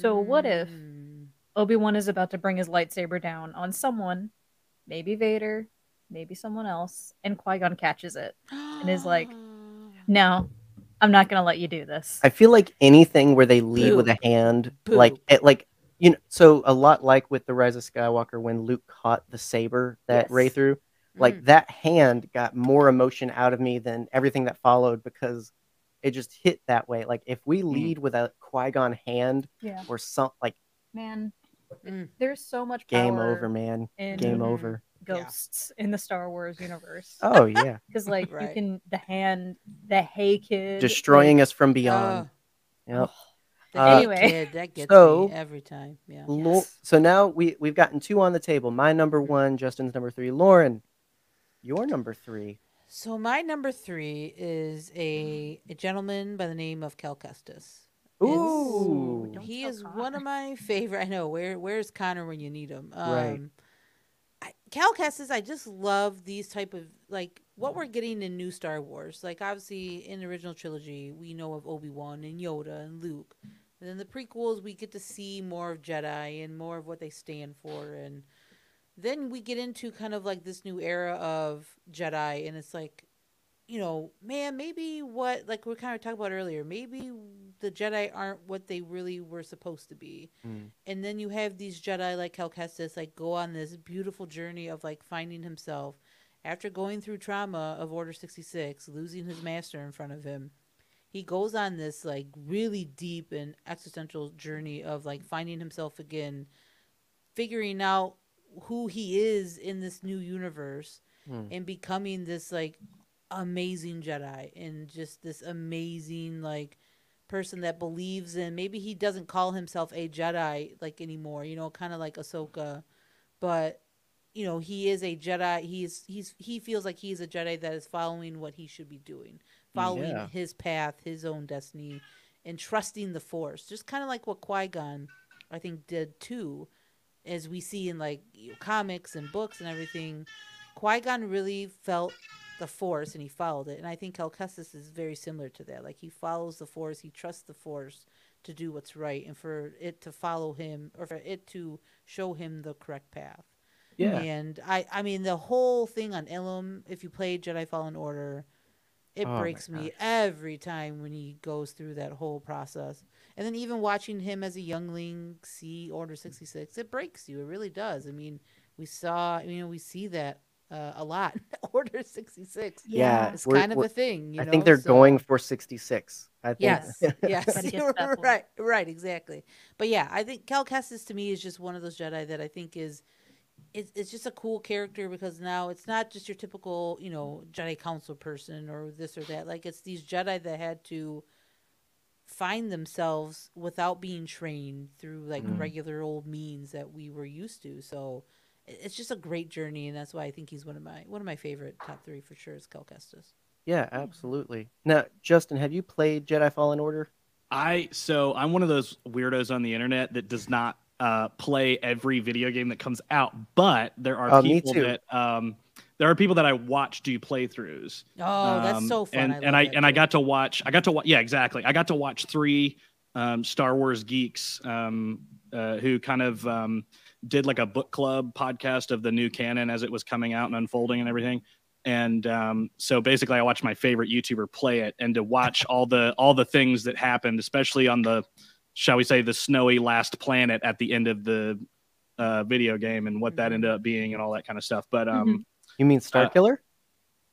So what if- Mm. Obi Wan is about to bring his lightsaber down on someone, maybe Vader, maybe someone else, and Qui Gon catches it and is like, No, I'm not gonna let you do this. I feel like anything where they lead with a hand, Boo. like it, like you know, so a lot like with the Rise of Skywalker when Luke caught the saber that Yes. Rey threw, like Mm. that hand got more emotion out of me than everything that followed because it just hit that way. Like if we lead with a Qui Gon hand Yeah, or some like man. Mm. There's so much game over, man, in game Mhm. over. ghosts in the Star Wars universe. Oh yeah, because like Right. you can the hand, the Hey Kid, destroying like, us from beyond. Oh, Yep. The Uh, Anyway. kid, that gets so- me every time. Yeah. Lo- Yes. So now we we've gotten two on the table. My number one, Justin's number three. Lauren, your number three. So my number three is a, a gentleman by the name of Cal Kestis. Ooh, Don't he tell is one of my favorite. I know where where's Connor when you need him. Um, Right. I, Cal Kestis, I just love these type of like what we're getting in new Star Wars. Like obviously in the original trilogy, we know of Obi Wan and Yoda and Luke. And then the prequels, we get to see more of Jedi and more of what they stand for. And then we get into kind of like this new era of Jedi, and it's like, you know, man, maybe what like we kind of talked about earlier, maybe the Jedi aren't what they really were supposed to be. Mm. And then you have these Jedi like Cal Kestis like go on this beautiful journey of like finding himself after going through trauma of Order 66, losing his master in front of him. He goes on this like really deep and existential journey of like finding himself again, figuring out who he is in this new universe Hmm. and becoming this like amazing Jedi and just this amazing like person that believes in maybe he doesn't call himself a Jedi like anymore, you know, kind of like Ahsoka, but you know, he is a Jedi. He's he's he feels like he's a Jedi that is following what he should be doing, following Yeah. his path, his own destiny, and trusting the Force. Just kind of like what Qui Gon, I think, did too, as we see in like you know, comics and books and everything. Qui Gon really felt the Force and he followed it, and I think Cal Kestis is very similar to that. Like he follows the Force, he trusts the Force to do what's right, and for it to follow him or for it to show him the correct path. Yeah. And I, I mean, the whole thing on Ilum, if you play Jedi Fallen Order, it Oh breaks me every time when he goes through that whole process. And then even watching him as a youngling see Order 66, it breaks you. It really does. I mean, we saw, you know, we see that uh, a lot. Order 66. Yeah, It's we're- kind of a thing. You I know? think they're so- going for 66. I think. Yes, yes, Gotta get to that point. right, right, exactly. But yeah, I think Cal Kestis to me is just one of those Jedi that I think is, it's, it's just a cool character because now it's not just your typical, you know, Jedi Council person or this or that. Like it's these Jedi that had to find themselves without being trained through like Mhm. regular old means that we were used to. So it's just a great journey, and that's why I think he's one of my one of my favorite top three for sure is Cal Kestis. Yeah, absolutely. Now, Justin, have you played Jedi Fallen Order? I so I'm one of those weirdos on the internet that does not uh, play every video game that comes out, but there are Oh, people that um, there are people that I watch do playthroughs. Oh, that's Um, so fun! And I and I and I got to watch. I got to watch. Yeah, exactly. I got to watch three um, Star Wars geeks um, uh, who kind of um, did like a book club podcast of the new canon as it was coming out and unfolding and everything. And um, so basically, I watched my favorite YouTuber play it, and to watch all the all the things that happened, especially on the, shall we say, the snowy last planet at the end of the uh, video game, and what that Mhm. ended up being, and all that kind of stuff. But um, You mean Star Uh, Killer?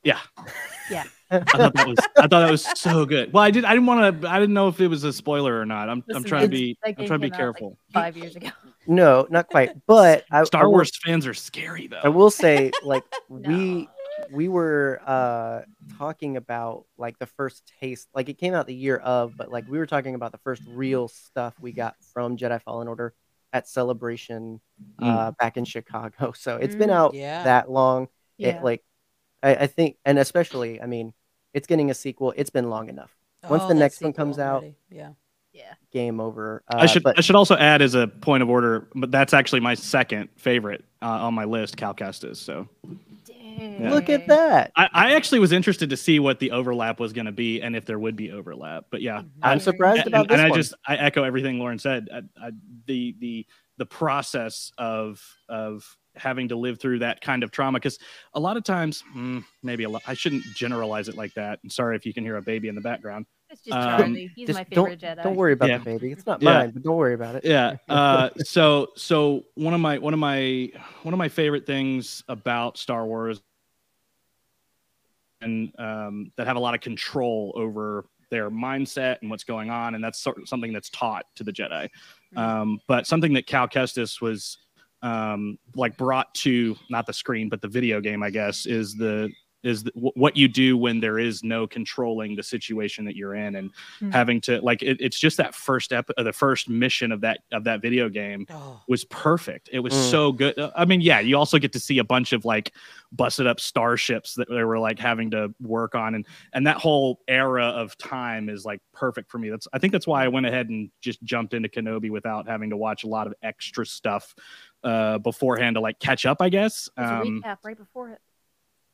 yeah, Yeah. I thought that was I thought that was so good. Well, I did I didn't want to I didn't know if it was a spoiler or not. I'm I'm trying to be I'm trying to be came out, like, careful. five years ago. No, not quite. But I, I Star will- Wars fans are scary though. I will say, like No. we were uh talking about like the first taste. Like it came out the year of, but like we were talking about the first real stuff we got from Jedi Fallen Order at Celebration uh back in Chicago. So it's been Mm, out yeah. that long. Yeah. It like I, I think, and especially, I mean, it's getting a sequel. It's been long enough. Once Oh, the next one sequel comes out, yeah. yeah. game over. Uh, I should but I should also add as a point of order, but that's actually my second favorite uh, on my list. Cal Kestis. So Look at that. I, I actually was interested to see what the overlap was going to be and if there would be overlap. But yeah, I'm Very surprised and, about and this I one. just I echo everything Lauren said. I, I, the the the process of of having to live through that kind of trauma because a lot of times mm, maybe a lot I shouldn't generalize it like that. And sorry if you can hear a baby in the background. It's just Um, Charlie. He's Just my don't, favorite Jedi. don't worry about Yeah. the baby. It's not Yeah. mine, but don't worry about it. yeah uh so so one of my one of my one of my favorite things about star wars and um that have a lot of control over their mindset and what's going on and that's sort of something that's taught to the jedi Mhm. um but something that cal kestis was um like brought to not the screen but the video game i guess is the is what you do when there is no controlling the situation that you're in and Mhm. having to like it, it's just that first ep- uh, the first mission of that of that video game Oh, was perfect it was Mm. so good Uh, i mean yeah you also get to see a bunch of like busted up starships that they were like having to work on and and that whole era of time is like perfect for me that's i think that's why i went ahead and just jumped into kenobi without having to watch a lot of extra stuff uh beforehand to like catch up i guess There's a um recap right before it.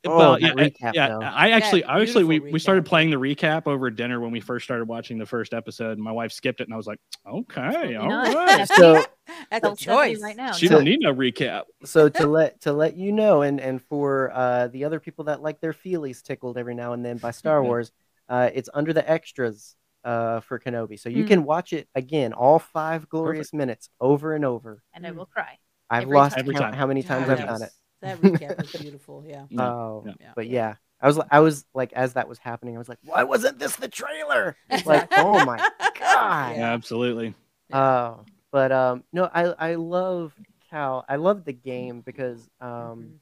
Oh, well, yeah, I- recap, yeah. though. I actually, I actually, we, beautiful we started playing the recap over dinner when we first started watching the first episode. And my wife skipped it, and I was like, "Okay, You all know, right." So- that's Tell a choice. right now. She no. don't need no recap. so to let to let you know, and and for uh, the other people that like their feelies tickled every now and then by Star. Wars, uh, it's under the extras uh, for Kenobi, so you Mm. can watch it again, all five glorious minutes, over and over. and I will cry. I've Every lost time. Every count time. how many times that I've done it. That recap was beautiful. Yeah. Yeah. Oh, Yeah. but yeah, I was I was like, as that was happening, I was like, why wasn't this the trailer? Like, oh my god. Yeah, absolutely. Oh, but um, no, I I love Cal. I love the game because um, Mhm.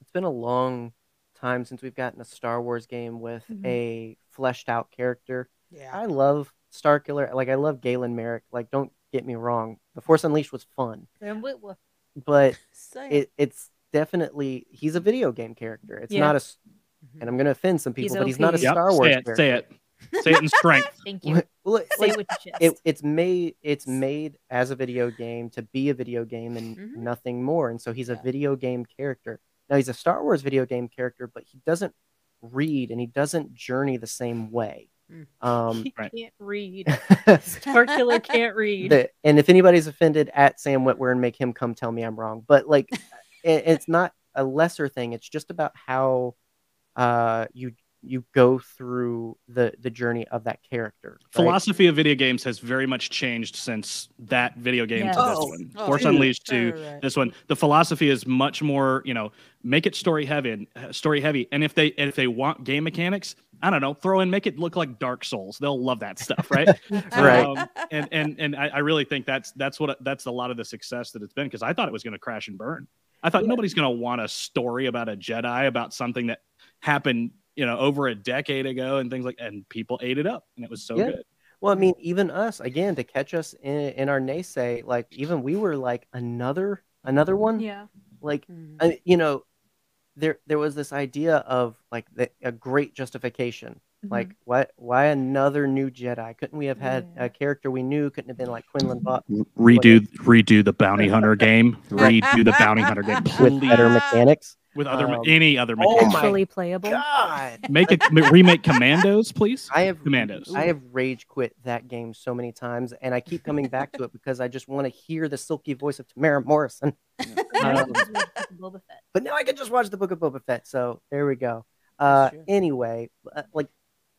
it's been a long time since we've gotten a Star Wars game with Mhm. a fleshed out character. Yeah. I love Starkiller. Like I love Galen Marek. Like don't get me wrong, The Force Unleashed was fun, Sam Witwer. but it it's definitely he's a video game character. It's Yeah. not a s- Mhm. and I'm gonna offend some He's people, but he's not a Yep, Star Wars say it, character. say it, say it in strength. Thank you. well, it- Say like, it with your chest. it, it's made it's made as a video game to be a video game and Mhm. nothing more and so he's a video game character now he's a star wars video game character but he doesn't read and he doesn't journey the same way Mm. um he Right. can't read. Starkiller can't read. the, and if anybody's offended at sam witwer and make him come tell me i'm wrong but like it, it's not a lesser thing it's just about how uh you you go through the the journey of that character right? Philosophy of video games has very much changed since that video game Yes. to this Oh, one. oh, Force dude. Unleashed to Right, right, right. this one. The philosophy is much more, you know, make it story heavy, story heavy. And if they if they want game mechanics, I don't know, throw in make it look like Dark Souls. They'll love that stuff, right? Right. Um, and and and I, I really think that's that's what that's a lot of the success that it's been because I thought it was going to crash and burn. I thought Yeah. nobody's going to want a story about a Jedi about something that happened, you know, over a decade ago and things like. And people ate it up, and it was so Yeah. good. Well, I mean, even us again to catch us in, in our naysay, like even we were like another another one. yeah. Like Mhm. I, you know, there there was this idea of like the, a great justification. Like why why another new Jedi? Couldn't we have had Yeah. a character we knew? Couldn't have been like Quinlan Vos Redo redo the bounty hunter game. Redo the bounty hunter game. with better mechanics. with other Um, any other oh mechanics. my Actually playable. God, Make it remake Commandos, please. I have Commandos. I have rage quit that game so many times, and I keep coming back to it because I just want to hear the silky voice of Temuera Morrison. Um, you can just watch Boba Fett. but now I can just watch the Book of Boba Fett. So there we go. Uh, anyway, uh, like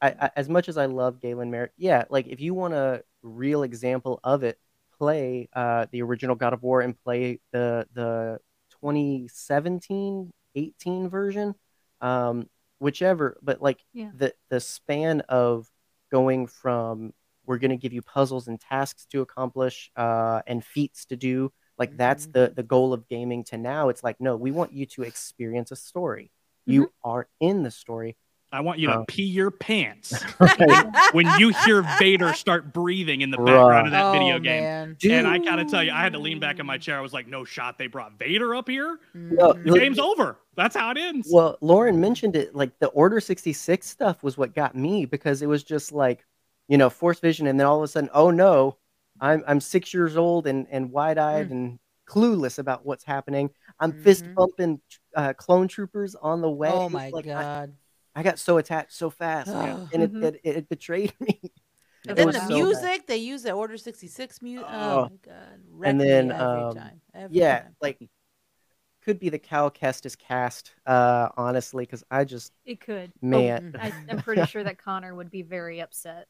I, I, as much as I love Galen Marek, yeah, like if you want a real example of it, play uh, the original God of War and play the the 2017 18 version, um, whichever. But like Yeah. the the span of going from we're going to give you puzzles and tasks to accomplish uh, and feats to do like that's the the goal of gaming to now it's like no we want you to experience a story you are in the story I want you to Oh. pee your pants Right. when you hear Vader start breathing in the background of that oh, video game. Man. And I gotta tell you, I had to lean back in my chair. I was like, "No shot! They brought Vader up here. Well. The Look- game's over. That's how it ends." well lauren mentioned it like the order 66 stuff was what got me because it was just like you know force vision and then all of a sudden oh no i'm i'm six years old and and wide-eyed Mm. and clueless about what's happening. I'm fist Mhm. bumping uh, clone troopers on the way. Oh my Like, I, god. I got so attached so fast, Ugh. and it, Mhm. it, it betrayed me. And then the so bad. music they use the Order 66 music. Oh, Oh. my god. Wrecked me then, every um, time. Every Yeah, time. like could be the Cal Kestis cast, uh, honestly, because I just It could. but man. I, I'm pretty sure that Connor would be very upset.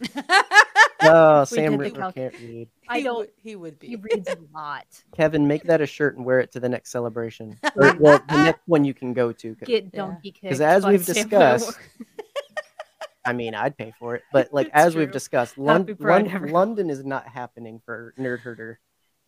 Oh, Sam did Ritter can't read. I He don't. he would be. He reads a lot. Kevin, make that a shirt and wear it to the next celebration. Or, well, the next one you can go to. 'cause- Get Yeah. donkey kicked. Because as we've Sam discussed, I mean, I'd pay for it. But like It's as we've discussed, Lon- Happy Pride, Lon- everyone. London is not happening for Nerd Herder.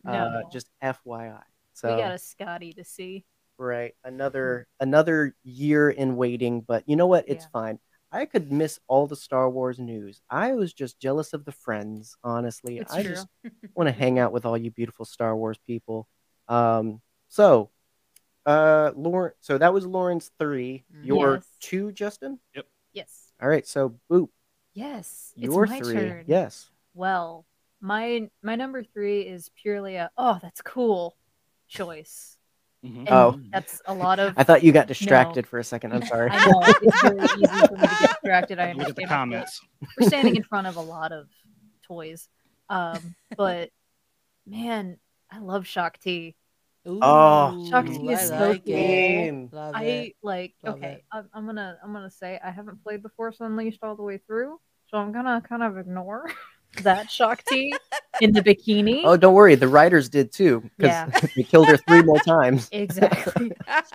Uh, No. just FYI. So we got a Scotty to see. right, another another year in waiting. But you know what? It's Yeah. fine. I could miss all the Star Wars news. I was just jealous of the friends. Honestly, It's I true. just want to hang out with all you beautiful Star Wars people. Um, so, uh, Lauren. So that was Lauren's three. Mhm. Your Yes. two, Justin. Yep. Yes. All right. So, boop. Yes. Your it's my three. turn. Yes. Well, my my number three is purely a oh that's cool choice. Mhm. Oh. that's a lot of. I thought you got distracted for a second. I'm sorry. I know it's very easy for me to get distracted. I Look at the comments. We're standing in front of a lot of toys, um, but man, I love Shaak Ti. Oh. Shock Ooh, T is I so like cool. I it. like Love okay. it. I'm, I'm gonna I'm gonna say I haven't played the Force Unleashed all the way through, so I'm gonna kind of ignore that Shaak Ti in the bikini. Oh, don't worry. The writers did too. Because Yeah. they killed her three more times. Exactly.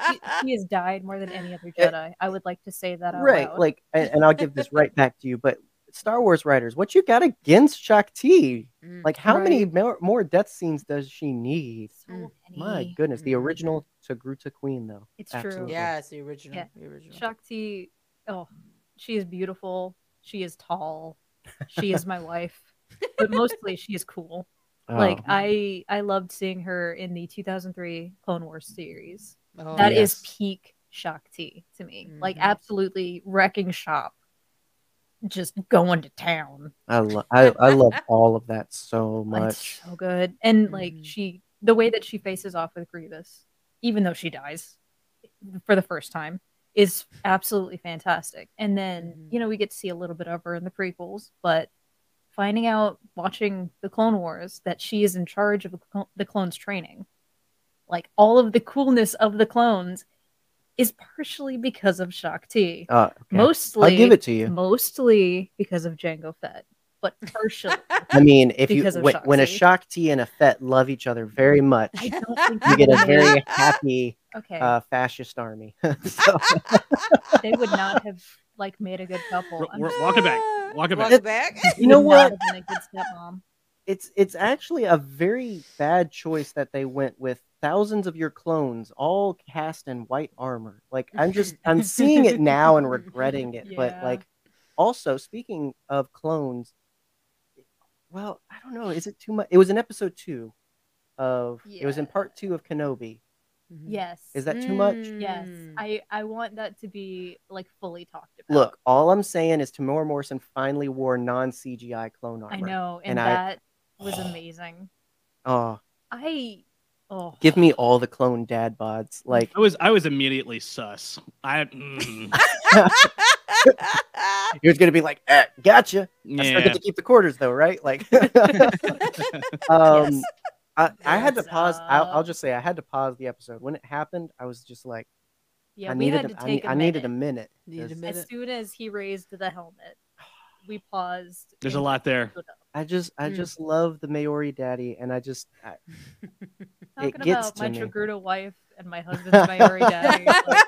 she, she has died more than any other Jedi. I would like to say that out right. loud. Like, and, and I'll give this right back to you. But Star Wars writers, what you got against Shaak Ti? Mm. Like, how many more, more death scenes does she need? so Mm. many. My goodness, the Mhm. original Togruta Queen, though. It's true. Absolutely. Yeah, it's the original. Yeah. The original. Shaak Ti, oh, she is beautiful. She is tall. She is my wife. But mostly she is cool. Like Oh, I I loved seeing her in the 2003 Clone Wars series. Oh, That is yes. peak Shaak Ti to me. Like Mhm. absolutely wrecking shop. Just going to town. I, lo- I, I love all of that so It's much. so good. And like Mhm. she the way that she faces off with Grievous, even though she dies for the first time, is absolutely fantastic. And then, Mhm. you know, we get to see a little bit of her in the prequels, but finding out watching the Clone Wars that she is in charge of the the clones training, like all of the coolness of the clones is partially because of Shaak Ti. Uh, okay. Mostly I'll give it to you. mostly because of Jango Fett, but partially I mean, if you when, when a Shaak Ti. Shakti and a Fett love each other very much, I don't think you get a very happy okay. uh, fascist army. so, they would not have like made a good couple. We're- we're- walk it back. Walk it Walk back. it back. You know what? Been a good stepmom. it's it's actually a very bad choice that they went with thousands of your clones all cast in white armor. Like I'm just I'm seeing it now and regretting it. But like also speaking of clones, well, I don't know, is it too much? It was in episode two of it was in part two of Kenobi. Mhm. Yes. Is that too much? Yes. Mm. I I want that to be like fully talked about. Look, all I'm saying is Temuera Morrison finally wore non CGI clone armor. I know, and, and I- that was amazing. Oh, I oh give me all the clone dad bods. Like I was I was immediately sus. I mm, he was gonna be like, eh, gotcha. I still get to keep the quarters though, right? Like, um, Yes. I, I had to pause. I'll, I'll just say I had to pause the episode when it happened. I was just like, yeah, I we needed, had a, I, a I needed a minute. minute. Needed a 'cause minute. As soon as he raised the helmet, we paused. There's a lot there. I just, I Mm. just love the Maori daddy, and I just, I, Talking gets about my to me. Togruta wife and my husband's Maori daddy. Like,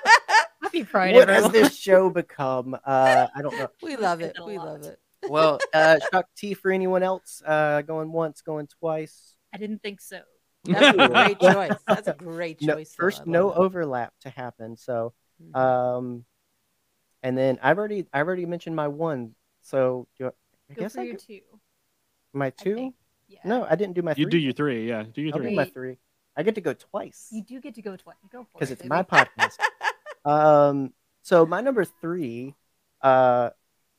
happy Pride, what has this show become? Uh, I don't know. we love it. We lot. love it. Well, uh, Shaak Ti for anyone else? Uh, going once, going twice. I didn't think so. That's a great choice. That's a great No, choice. though. first, I no love overlap to happen. So, Mhm. um, and then I've already, I've already mentioned my one. So, do I, I Go guess for I your could, two. my two. think. Yeah. No, I didn't do my. You three. do your three, yeah. Do your I'll do three. my three. I get to go twice You do get to go twice. Go for it. because it's baby. my podcast. Um, so my number three, uh,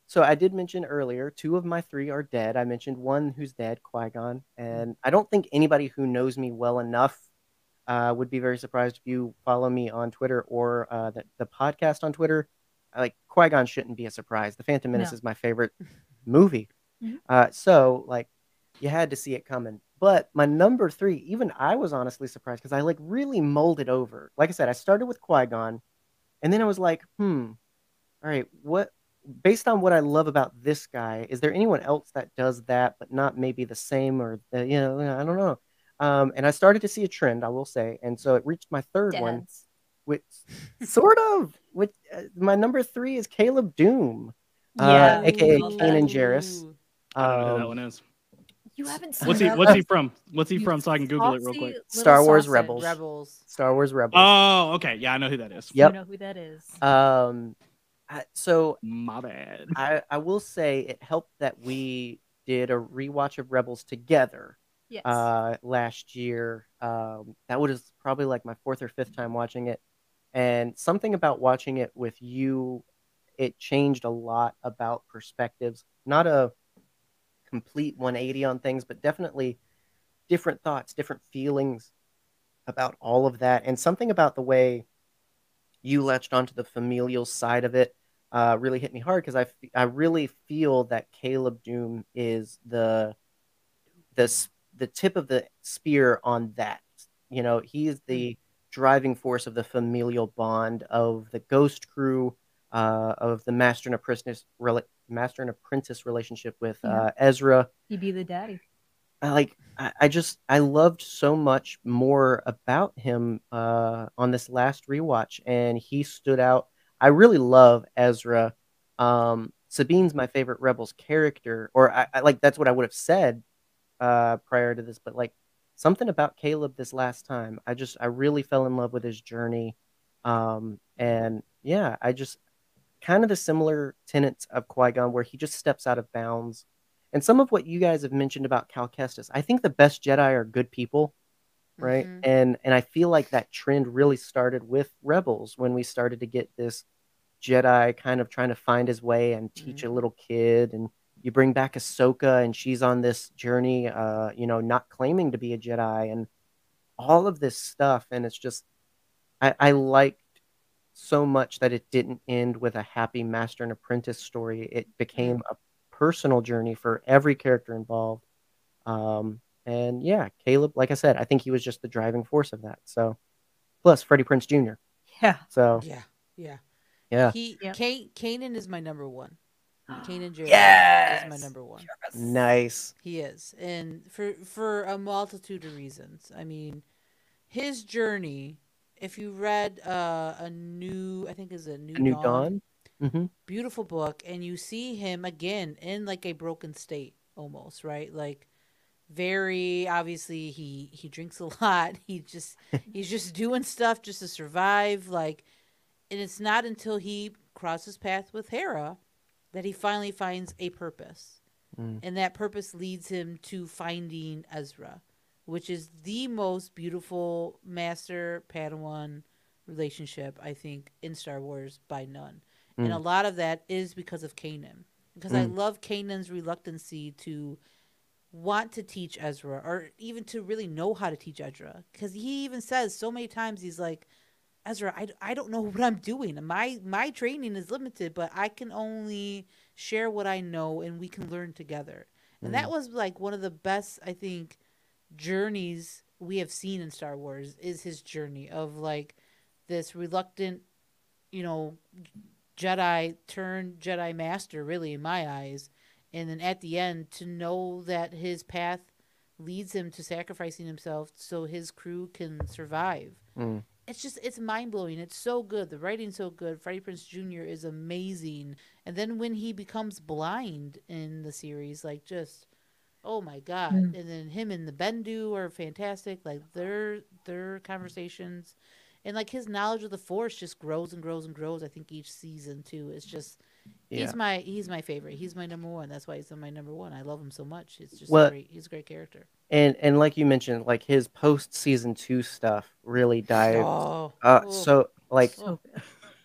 so I did mention earlier, two of my three are dead. I mentioned one who's dead, Qui Gon, and I don't think anybody who knows me well enough uh, would be very surprised if you follow me on Twitter or uh, the, the podcast on Twitter. Like Qui Gon shouldn't be a surprise. The Phantom Menace No. is my favorite movie, Mhm. uh, so like you had to see it coming. But my number three, even I was honestly surprised because I like really molded over. Like I said, I started with Qui Gon, and then I was like, hmm, all right, what based on what I love about this guy, is there anyone else that does that, but not maybe the same or the, you know, I don't know. Um, and I started to see a trend, I will say, and so it reached my third one, which sort of, which uh, my number three is Caleb Dume, Yeah. uh, aka love Kanan that. Jarrus. Ooh. I don't know who that Um, one is. You haven't seen What's he? that What's he from? What's he You from? So I can Google it real quick. Star Wars sausage. Rebels. Rebels. Star Wars Rebels. Oh, okay. Yeah, I know who that is. Yep. You know who that is. Um, I, so My bad. I, I will say it helped that we did a rewatch of Rebels together. yes. uh, last year. Um, that was probably like my fourth or fifth time watching it, and something about watching it with you, it changed a lot about perspectives. Not a complete 180 on things, but definitely different thoughts, different feelings about all of that, and something about the way you latched onto the familial side of it uh, really hit me hard because I, f- I really feel that Caleb Dume is the the the tip of the spear on that. You know, he is the driving force of the familial bond of the Ghost Crew, uh, of the master and apprentice rela- master and apprentice relationship with Yeah. uh, Ezra. He'd be the daddy. I like I, I just I loved so much more about him uh on this last rewatch and he stood out. I really love Ezra. Um Sabine's my favorite Rebels character, or I, I like that's what I would have said uh prior to this, but like something about Caleb this last time. I just I really fell in love with his journey. Um and yeah, I just kind of the similar tenets of Qui-Gon where he just steps out of bounds and some of what you guys have mentioned about Cal Kestis, I think the best Jedi are good people, right? Mhm. And and I feel like that trend really started with Rebels when we started to get this Jedi kind of trying to find his way and teach a little kid, and you bring back Ahsoka and she's on this journey, uh, you know, not claiming to be a Jedi, and all of this stuff, and it's just I, I liked so much that it didn't end with a happy master and apprentice story. It became a personal journey for every character involved. Um, and yeah, Caleb, like I said, I think he was just the driving force of that. So, plus Freddie Prinze Jr. Yeah. So Yeah, yeah. yeah, He, Yep. Ka- Kanan is my number one. Kanan Jarrus Yes! is my number one. nice. He is, and for for a multitude of reasons. I mean, his journey. If you read uh, a new, I think is a new, A new dawn, dawn. hmm beautiful book, and you see him again in like a broken state, almost right, like very obviously he he drinks a lot. He just he's just doing stuff just to survive, like, and it's not until he crosses path with Hera that he finally finds a purpose Mm. and that purpose leads him to finding Ezra, which is the most beautiful master Padawan relationship I think in Star Wars by none. And a Mm. lot of that is because of Kanan. Because I Mm. love Kanan's reluctancy to want to teach Ezra or even to really know how to teach Ezra. Because he even says so many times, he's like, Ezra, I, I don't know what I'm doing. My my training is limited, but I can only share what I know and we can learn together. And that was like one of the best, I think, journeys we have seen in Star Wars is his journey of like this reluctant, you know, Jedi turned Jedi master, really, in my eyes. And then at the end, to know that his path leads him to sacrificing himself so his crew can survive. Mm. It's just, it's mind blowing. It's so good. The writing's so good. Freddie Prinze Jr. is amazing. And then when he becomes blind in the series, like just, oh my God. Mm. And then him and the Bendu are fantastic. Like their, their conversations and like his knowledge of the force just grows and grows and grows i think each season too it's just Yeah. he's my he's my favorite he's my number one that's why he's my number one i love him so much it's just Well- great he's a great character And and like you mentioned, like his post season two stuff really dived. oh uh, oh, so like oh.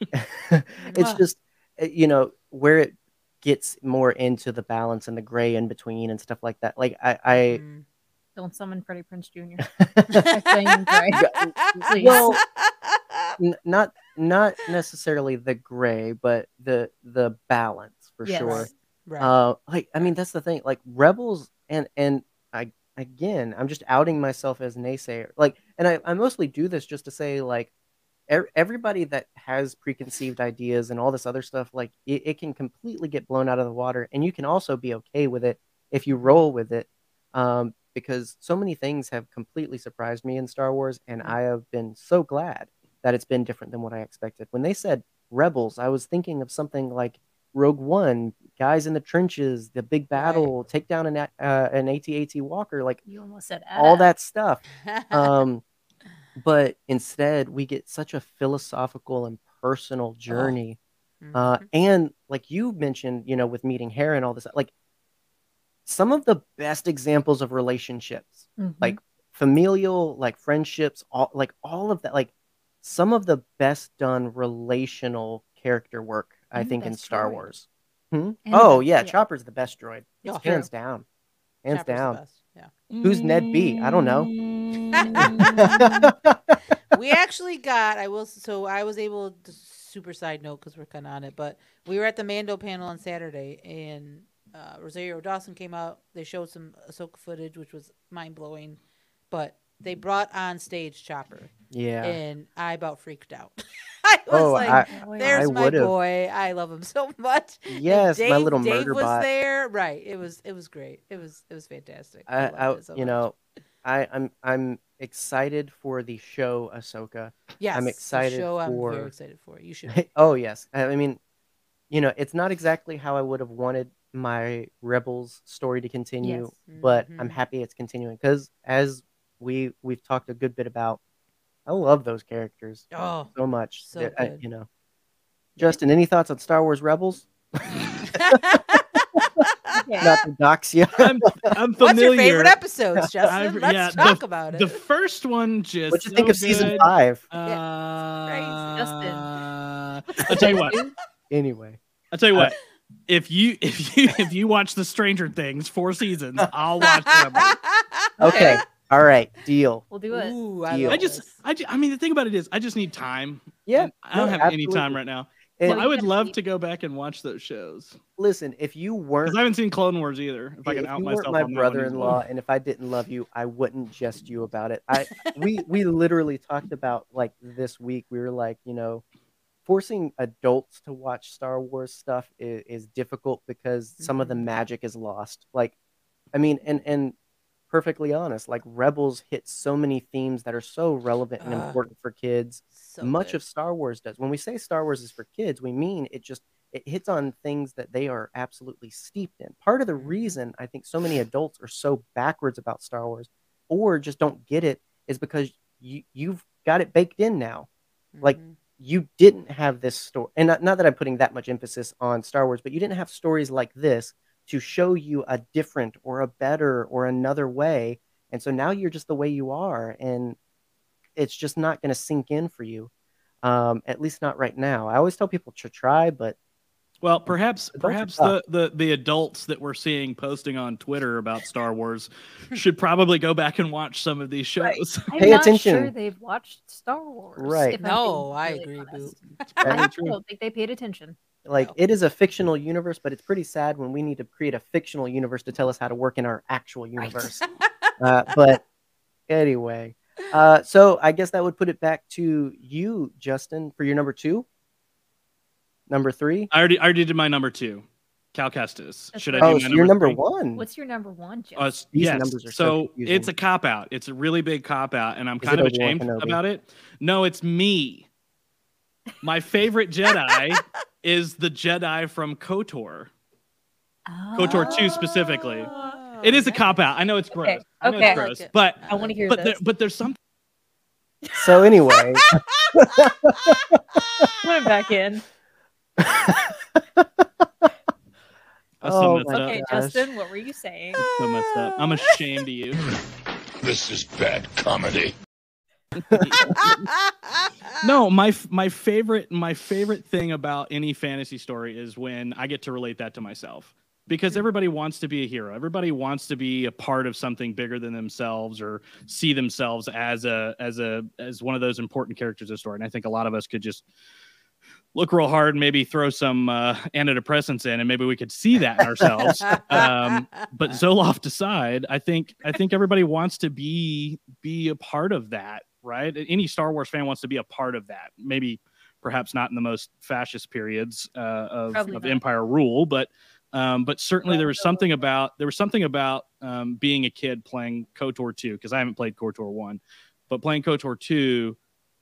it's just uh, you know where it gets more into the balance and the gray in between and stuff like that. Like I, I Mm. Don't summon Freddie Prinze Jr. saying gray. Please. well, n- not not necessarily the gray, but the the balance for Yes. sure. right. Uh, like I mean, that's the thing. Like rebels, and and I again, I'm just outing myself as naysayer. Like, and I I mostly do this just to say like. Ev- Everybody that has preconceived ideas and all this other stuff, like it, it can completely get blown out of the water, and you can also be okay with it if you roll with it. Um, because so many things have completely surprised me in Star Wars, and I have been so glad that it's been different than what I expected. When they said rebels, I was thinking of something like Rogue One, guys in the trenches, the big battle, take down an uh, an AT-AT Walker, like You almost said all that stuff. Um, but instead, we get such a philosophical and personal journey. Uh, Mhm. and like you mentioned, you know, with meeting Hera and all this, like some of the best examples of relationships Mhm. like familial like friendships all like all of that like some of the best done relational character work i the think in star droid. wars Hmm? Oh yeah, yeah. chopper's the best droid Oh, hands down hands Chopper's down. Who's Ned B? I don't know. we actually got i will so i was able to super side note because we're kind of on it but we were at the mando panel on saturday and uh, rosario dawson came out they showed some ahsoka footage which was mind-blowing but they brought on stage chopper yeah and i about freaked out i was Oh, like I- Oh, there's I my would've. boy. I love him so much. And yes my Dave- little Dave murder was bot. there. Right. It was it was great. It was it was fantastic. I, loved I it so you much. know i i'm i'm excited for the show ahsoka. Yes the excited show i'm very excited for. You should oh yes. I I mean you know it's not exactly how i would have wanted my rebels story to continue Yes. but i'm Mhm. happy it's continuing because as we we've talked a good bit about i love those characters oh so much so that I- good. you know justin any thoughts on star wars rebels Okay. not to dox you I'm, I'm What's your favorite episodes, Justin? I've- Let's yeah, talk about it. The first one just. what you think so of season five Uh, Justin. I'll tell you what. anyway I'll tell you what. If you if you if you watch the Stranger Things four seasons, I'll watch them. okay all right deal We'll do it. Ooh, I, Deal. I just. I, ju- I mean, the thing about it is, I just need time. yeah I don't no, have any time right now. And Well, I would love to go back and watch those shows listen if you weren't because I haven't seen Clone Wars either. If I can if out you myself, weren't my on that one as brother-in-law well. and if i didn't love you i wouldn't jest you about it i we we literally talked about like this week we were like you know forcing adults to watch star wars stuff is, is difficult because some of the Mhm. magic is lost like i mean and and perfectly honest like rebels hit so many themes that are so relevant and Ah. important for kids So much good. of Star Wars does. When we say Star Wars is for kids, we mean it just it hits on things that they are absolutely steeped in. Part of the Mhm. reason I think so many adults are so backwards about Star Wars or just don't get it is because you you've got it baked in now. like, Mhm. You didn't have this story, and not, not that I'm putting that much emphasis on Star Wars, but you didn't have stories like this to show you a different or a better or another way. And so now you're just the way you are, and it's just not going to sink in for you. Um, at least not right now. I always tell people to try, but Well, perhaps perhaps the, the the adults that we're seeing posting on Twitter about Star Wars should probably go back and watch some of these Right. shows. I'm Pay not attention. sure they've watched Star Wars. Right. I'm No, I really agree, honest. very I don't think they paid attention. Like No. it is a fictional universe, but it's pretty sad when we need to create a fictional universe to tell us how to work in our actual universe. uh, but anyway, uh, so I guess that would put it back to you, Justin, for your number two. Number three. I already I already did my number two, Cal Kestis. That's Should I right. do Oh, my so you're number one. What's your number one, Jeff? Uh, These yes. numbers are so so it's a cop out. It's a really big cop out, and I'm Is kind of ashamed about it. No, it's me. My favorite Jedi is the Jedi from KOTOR. KOTOR 2 specifically. Oh, It is a cop out. I know it's gross. Okay, I know okay. it's I like it. but I want to hear but there, this. but there's something. so anyway. Put him back in. I so Oh my up. Okay, gosh. Justin, what were you saying? So messed up. I'm ashamed of you. This is bad comedy. no my my favorite my favorite thing about any fantasy story is when i get to relate that to myself. Because everybody wants to be a hero. Everybody wants to be a part of something bigger than themselves or see themselves as a as a as one of those important characters of the story. And i think a lot of us could just look real hard and maybe throw some uh, antidepressants in and maybe we could see that in ourselves. Um, but zoloft aside i think i think everybody wants to be be a part of that right any star wars fan wants to be a part of that maybe perhaps not in the most fascist periods uh, of, of empire rule but um, but certainly there was something about there was something about um, being a kid playing kotor 2 because i haven't played kotor 1 but playing kotor 2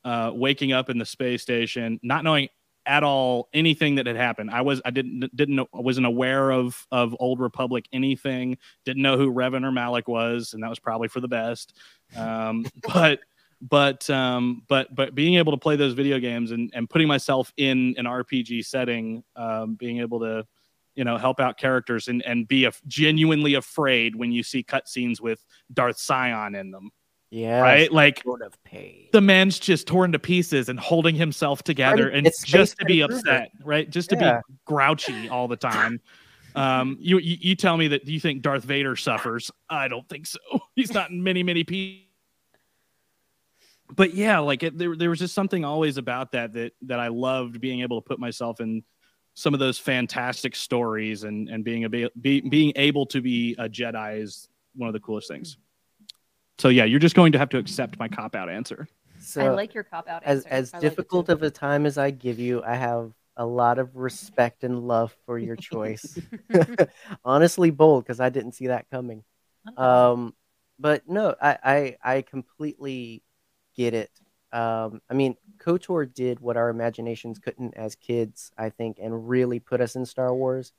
uh, waking up in the space station not knowing at all anything that had happened. I was I didn't didn't know wasn't aware of of Old Republic anything. Didn't know who Revan or Malak was, and that was probably for the best. Um, but but um, but but being able to play those video games and and putting myself in an RPG setting, um, being able to you know help out characters and and be a, genuinely afraid when you see cutscenes with Darth Sion in them, Yeah. right? Like Sort of the man's just torn to pieces and holding himself together and just to be upset, right? Just to Yeah. be grouchy all the time. Um, you, you you tell me that you think Darth Vader suffers? I don't think so. He's not in many many pieces. But yeah, like it, there there was just something always about that that that I loved being able to put myself in some of those fantastic stories and and being a be, being able to be a Jedi is one of the coolest things. So yeah, you're just going to have to accept my cop out answer. So I like your cop out as answer. as I difficult too. of a time as I give you, I have a lot of respect and love for your choice. Honestly, bold because I didn't see that coming. Um, but no, I, I I completely get it. Um, I mean, Kotor did what our imaginations couldn't as kids, I think, and really put us in Star Wars.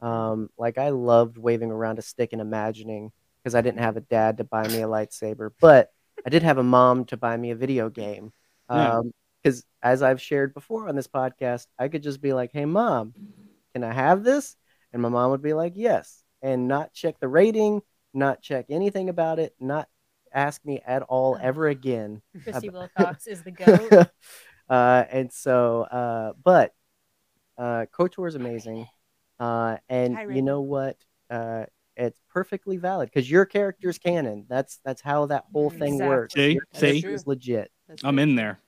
Um, like I loved waving around a stick and imagining because I didn't have a dad to buy me a lightsaber, but I did have a mom to buy me a video game. Yeah. Um, because as I've shared before on this podcast, I could just be like, "Hey, mom, can I have this?" And my mom would be like, "Yes," and not check the rating, not check anything about it, not ask me at all ever again. Christy Wilcox is the goat. uh, and so, uh, but uh, KOTOR is amazing, uh, and Hi, you know what? Uh, it's perfectly valid because your character's canon. That's that's how that whole thing works. See? Your See? is legit. That's I'm true. in there.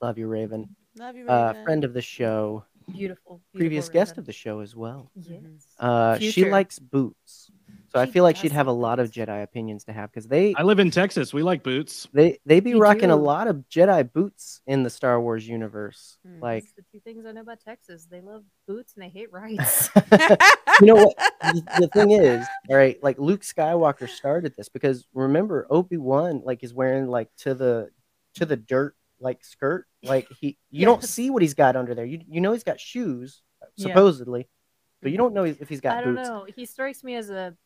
Love you, Raven. Love you, Uh, Raven. friend of the show, Beautiful. previous beautiful guest of the show as well. Yes. Uh, she likes boots, so I feel like she'd have a lot of. Jedi opinions to have because they I live in Texas. We like boots. they they be You rocking a do. lot of Jedi boots in the Star Wars universe. Mm. Like, That's the two things I know about Texas. They love boots and they hate rights. you know what? The, the thing is, all right, like Luke Skywalker started this because remember Obi Wan like is wearing like to the to the dirt like skirt. Like he, you don't Yes. see what he's got under there. You you know he's got shoes Yeah. supposedly, but you don't know if he's got I don't boots. know. He strikes me as a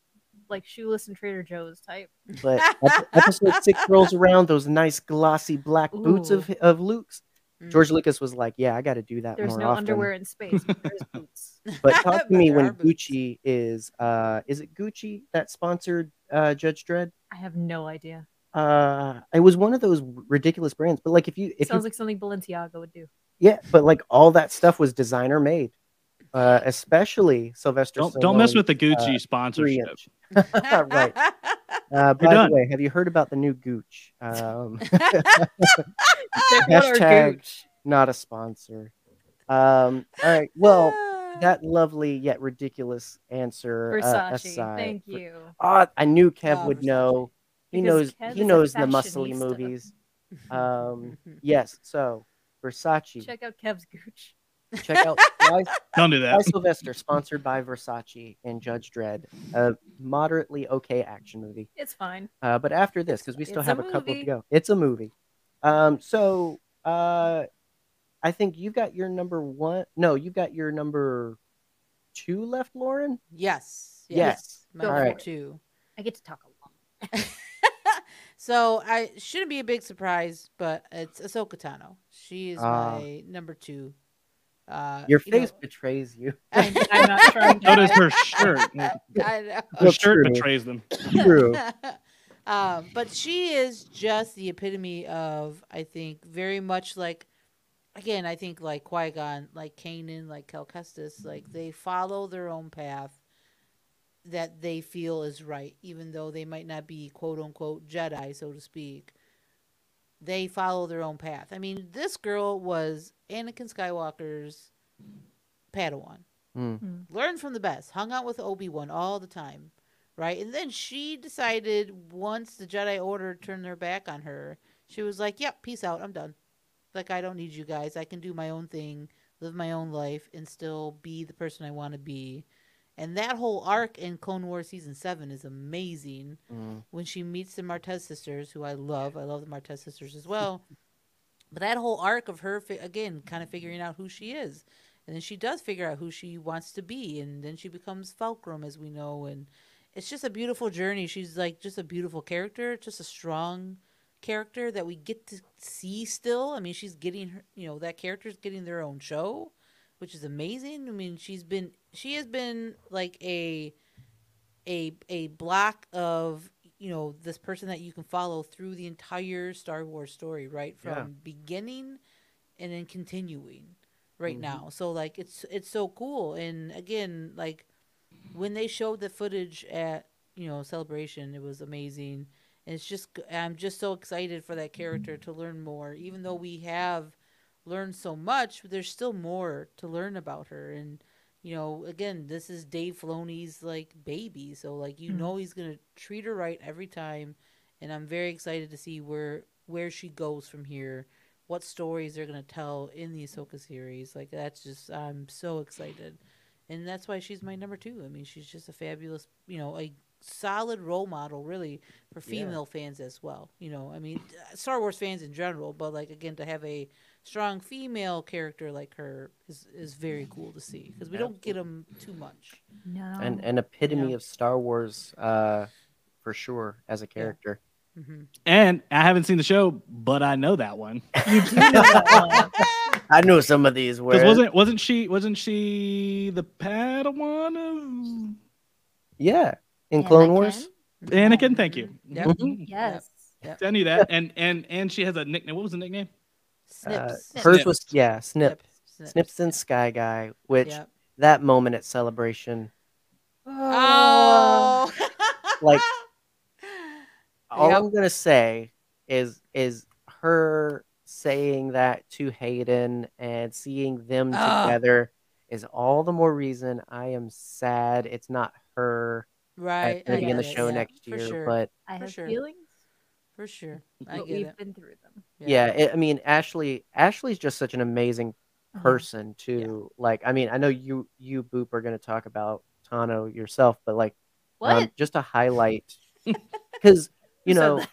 like shoeless and Trader Joe's type. But episode six rolls around, those nice glossy black boots of of Luke's. Mm. George Lucas was like, "Yeah, I got to do that There's more no often." underwear in space, but there's boots. But talk to me when. Gucci is uh is it Gucci that sponsored uh Judge Dredd? I have no idea. Uh it was one of those ridiculous brands. But like if you if Sounds you like something Balenciaga would do. yeah, but like all that stuff was designer made. Uh especially Sylvester Don't don't mess with the Gucci three sponsorship. right. Uh, by done. the way, have you heard about the new Gooch? Um, Hashtag gooch? not a sponsor. Um, all right. Well, that lovely yet ridiculous answer uh, Versace. aside. Thank you. Ah, I knew Kev Oh, would Versace. know. He Because knows. Kev he knows the muscly movies. Um, yes. So Versace. Check, Check out Kev's gooch. Out Why, Don't do Why that. Sylvester, sponsored by Versace and Judge Dredd, a moderately okay action movie. It's fine. Uh, but after this, because we still It's have a a, couple to movie. go. It's a movie. Um, so uh, I think you've got your number one. No, you've got your number two left, Lauren. yes. Yes. My Go number for it. two. I get to talk a lot. so I shouldn't be a big surprise, but it's Ahsoka Tano. She is Ah. my number two. Uh, Your you know, face betrays you. I'm, I'm not trying to. So her shirt. I know. Her shirt true. betrays them. True. um, but she is just the epitome of, I think, very much like, again, I think like Qui Gon, like Kanan, like Cal Kestis, like they follow their own path that they feel is right, even though they might not be quote unquote Jedi, so to speak. They follow their own path. I mean, this girl was Anakin Skywalker's Padawan. Mm. Learned from the best. Hung out with Obi Wan all the time, right? And then she decided once the Jedi Order turned their back on her, she was like, "Yep, peace out. I'm done. Like I don't need you guys. I can do my own thing, live my own life, and still be the person I want to be." And that whole arc in Clone Wars season seven is amazing. Mm. When she meets the Martez sisters, who I love, I love the Martez sisters as well. But that whole arc of her, again, kind of figuring out who she is, and then she does figure out who she wants to be, and then she becomes Fulcrum, as we know, and it's just a beautiful journey. She's like just a beautiful character, just a strong character that we get to see still. I mean, she's getting her, you know, that character's getting their own show, which is amazing. I mean, she's been she has been like a a a block of you know this person that you can follow through the entire Star Wars story, right from Yeah. beginning and then continuing right Mhm. now. So like it's it's so cool, and again like when they showed the footage at you know celebration, it was amazing. And it's just I'm just so excited for that character to learn more, even though we have learned so much. But there's still more to learn about her, and you know, again, this is Dave Filoni's like baby, so like you Mhm. know he's gonna treat her right every time, and I'm very excited to see where where she goes from here, what stories they're gonna tell in the Ahsoka series. Like that's just I'm so excited, and that's why she's my number two. I mean, she's just a fabulous, you know, a solid role model really for Yeah. female fans as well. You know, I mean, Star Wars fans in general, but like again to have a strong female character like her is is very cool to see because we don't get them too much. No. And an epitome Yeah. of Star Wars, uh, for sure, as a character. hmm And I haven't seen the show, but I know that one. you do know that one. I know some of these Because were. wasn't wasn't she wasn't she the Padawan of? Yeah, in Clone Wars. of Anakin? Thank you. Yep. Mhm. Yes. I knew that. And and and she has a nickname. What was the nickname? Uh, Snips. hers Snips. was yeah, Snip, Snips. Snips and Sky Guy, which Yep. that moment at celebration, Oh. Like, all Yep. I'm gonna say is is her saying that to Hayden and seeing them Ah. together is all the more reason I am sad it's not her right. at being I in the it, show yeah, next year. sure, But I For have sure. feelings, for sure, I but get we've it. been through them. yeah, it, I mean Ashley Ashley's just such an amazing Uh-huh. person too. Like I mean I know you you Boop are gonna talk about Tano yourself, but like What? um, just to highlight because you know?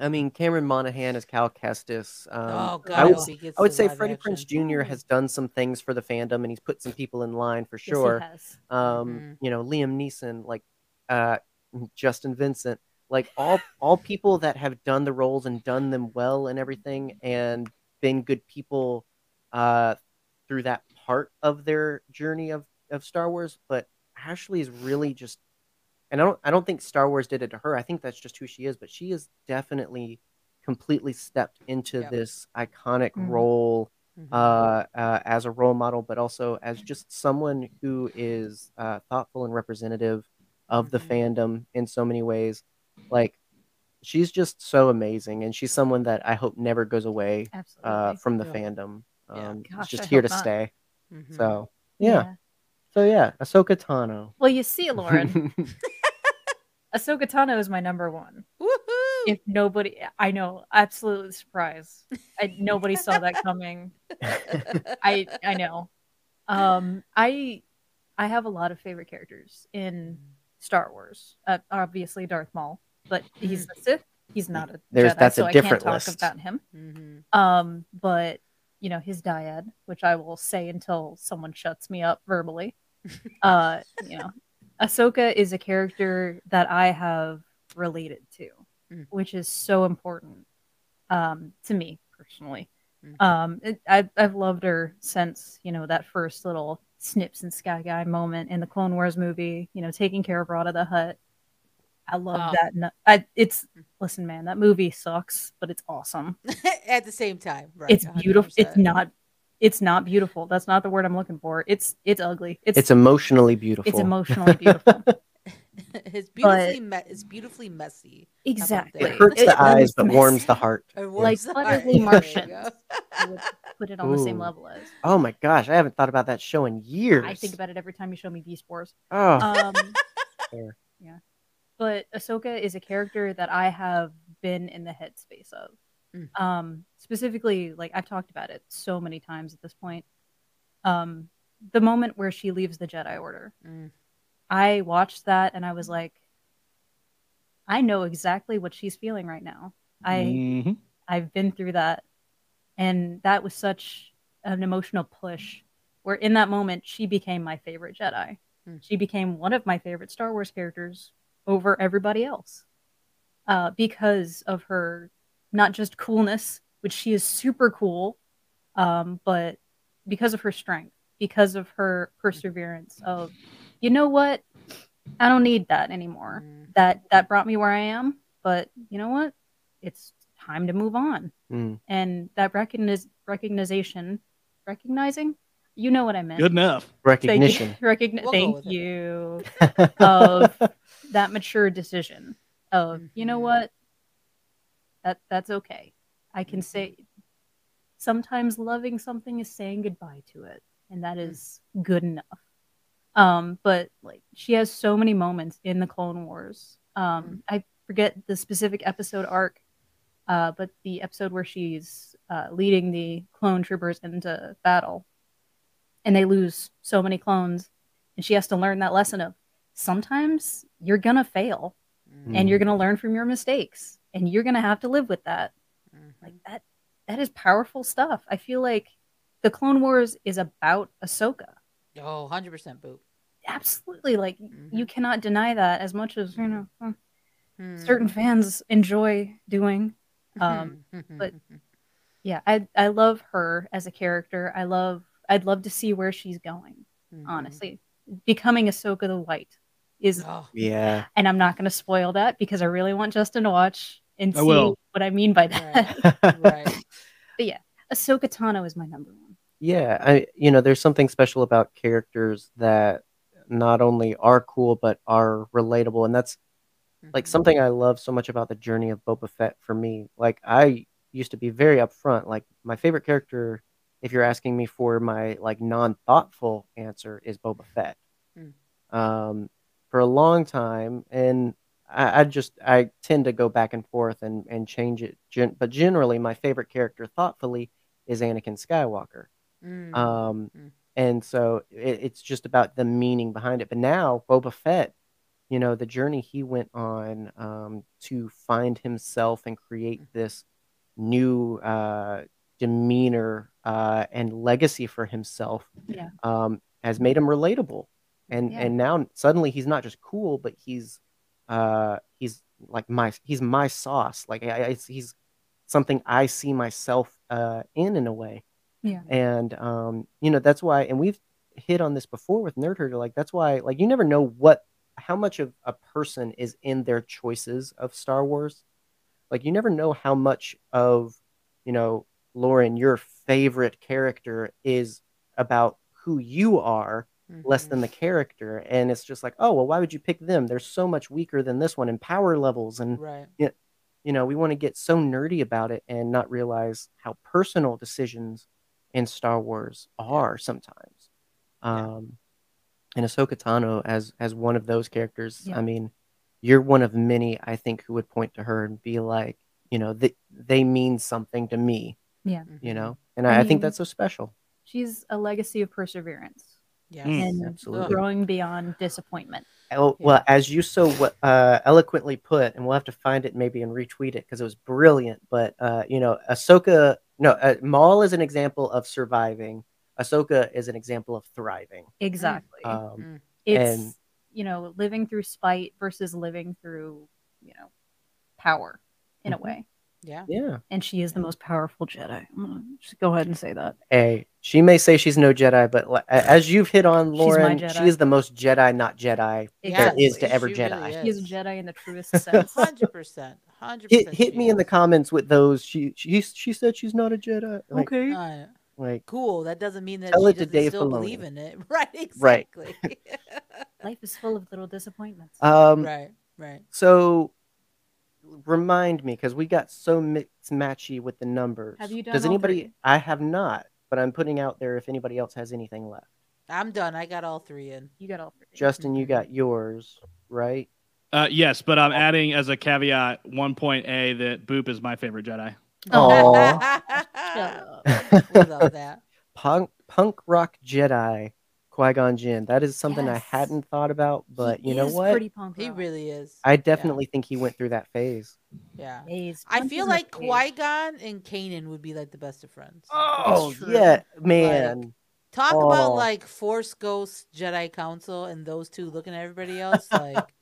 I mean Cameron Monaghan as Cal Kestis. Um, oh God, I would, hope he gets I would say Freddie action. Prinze Jr. has done some things for the fandom, and he's put some people in line for Yes, he sure. has. Um, Mhm. you know, Liam Neeson, like uh, Justin Vincent, like all all people that have done the roles and done them well and everything, and been good people uh, through that part of their journey of of Star Wars. But Ashley is really just, and I don't I don't think Star Wars did it to her. I think that's just who she is. But she is definitely completely stepped into Yep. this iconic Mhm. role Mhm. uh, uh, as a role model, but also as just someone who is uh, thoughtful and representative of the Mhm. fandom in so many ways. Like, she's just so amazing, and she's someone that I hope never goes away uh, from the Yeah. fandom. Um, it's Gosh, just I here to not. stay. Mhm. So yeah. so yeah, Ahsoka Tano. Well, you see, Lauren, Ahsoka Tano is my number one. Woohoo! If nobody, I know, absolutely surprised. I, nobody saw that coming. I I know. Um, I I have a lot of favorite characters in Star Wars. Uh, obviously, Darth Maul, but he's a Sith. He's not a There's- Jedi, that's a so I can't talk about him. Mhm. Um, but you know his dyad, which I will say until someone shuts me up verbally. uh, you know, Ahsoka is a character that I have related to, Mm. which is so important um, to me personally. Mm. Um, it, I've I've loved her since you know that first little snips and sky guy moment in the Clone Wars movie. You know, taking care of Rotta the Hutt. I love Oh. that. I, it's listen, man, that movie sucks, but it's awesome. At the same time, right? it's beautiful. It's not. It's not beautiful. That's not the word I'm looking for. It's it's ugly. It's It's emotionally beautiful. it's emotionally beautiful. it's beautifully me- it's beautifully messy. exactly. It hurts the it eyes, but messy. warms the heart. It Like warms the. Utterly There Martians. I would put it on the same level as. Oh my gosh, I haven't thought about that show in years. I think about it every time you show me Beast Wars. Oh, Um, yeah, but Ahsoka is a character that I have been in the headspace of. Mm. Um, specifically, like I've talked about it so many times at this point. Um, the moment where she leaves the Jedi Order, Mm. I watched that and I was like, I know exactly what she's feeling right now. I Mhm. I've been through that. And that was such an emotional push where in that moment she became my favorite Jedi. Hmm. She became one of my favorite Star Wars characters over everybody else. Uh, because of her not just coolness, which she is super cool, um, but because of her strength, because of her perseverance of, you know what? I don't need that anymore Mm. that that brought me where I am. But you know what? It's time to move on. Mm. And that recogniz- recognition, recognizing, you know what I meant. Good enough. Recognition. Thank you. recognition. Recogni- We'll thank you of that mature decision of you know Mhm. what that that's okay. I can say sometimes loving something is saying goodbye to it, and that is good enough. Um, but like she has so many moments in the Clone Wars. Um, I forget the specific episode arc, uh, but the episode where she's uh, leading the clone troopers into battle, and they lose so many clones, and she has to learn that lesson of sometimes you're gonna fail, Mm. and you're gonna learn from your mistakes, and you're gonna have to live with that Mhm. like that that is powerful stuff i feel like the clone wars is about ahsoka Oh, 100% boot. absolutely like you cannot deny that as much as you know uh, Mm. certain fans enjoy doing um but- yeah i i love her as a character i love i'd love to see where she's going Mhm. honestly becoming ahsoka the white is Oh, Yeah. and i'm not going to spoil that because i really want justin to watch and I see will. what i mean by that right. ahsoka tano is my number one Yeah, I you know, there's something special about characters that not only are cool but are relatable, and that's like Mhm. something I love so much about the journey of Boba Fett for me. Like I used to be very upfront. Like my favorite character, if you're asking me for my like non-thoughtful answer, is Boba Fett. Mm. Um, for a long time, and I, I just I tend to go back and forth and and change it. Gen- but generally, my favorite character, thoughtfully, is Anakin Skywalker. Mm. Um, Mm. and so it, it's just about the meaning behind it. But now Boba Fett, you know, the journey he went on um, to find himself and create this new uh, demeanor uh, and legacy for himself Yeah. um, has made him relatable. And Yeah. and now suddenly he's not just cool, but he's uh, he's like my he's my sauce. Like I, he's something I see myself uh, in in a way yeah and um, you know that's why and we've hit on this before with nerd herder like that's why like you never know what how much of a person is in their choices of star wars like you never know how much of you know lauren your favorite character is about who you are less Mhm. than the character and it's just like oh well why would you pick them they're so much weaker than this one in power levels and Right. you know we want to get so nerdy about it and not realize how personal decisions in Star Wars are sometimes. Yeah. Um, and Ahsoka Tano as as one of those characters, Yeah. I mean, you're one of many I think who would point to her and be like, you know, they they mean something to me, yeah you Mhm. know, and I I, I think that's so special. she's a legacy of perseverance Yes. Mm. and absolutely. growing beyond disappointment. Oh, Yeah. well, as you so uh, eloquently put, and we'll have to find it maybe and retweet it because it was brilliant. But uh, you know, Ahsoka, no, uh, Maul is an example of surviving. Ahsoka is an example of thriving. Exactly. Um, Mm. it's and- you know living through spite versus living through you know power in Mhm. a way. Yeah. yeah, And she is the most powerful Jedi. I'm gonna just go ahead and say that. a She may say she's no Jedi, but as you've hit on, Lauren, she is the most Jedi, not Jedi there is to ever She Jedi. really He is a. Jedi in the truest sense. Hundred percent. Hundred Hit percent. hit me in the comments with those. She she she said she's not a Jedi. Like, Uh, like cool. That doesn't mean that Tell she it to doesn't Dave still Filoni. believe in it. Right. Right. Exactly. Life is full of little disappointments. um. right. Right. So remind me because we got so mixed matchy with the numbers. Have you done Does all anybody? three? I have not, but I'm putting out there if anybody else has anything left. I'm done. I got all three in. you got all three. Justin, you got yours right. Uh, yes, but I'm adding as a caveat one point A that Boop is my favorite Jedi. Aw. Shut we love that. punk punk rock Jedi Qui Gon Jinn. That is something I hadn't thought about, but He you know what? Pretty punk He really is. I definitely think he went through that phase. Yeah. He's I feel like face. Qui Gon and Kanan would be like the best of friends. Oh yeah, man. Talk about Oh. like Force Ghost Jedi Council and those two looking at everybody else like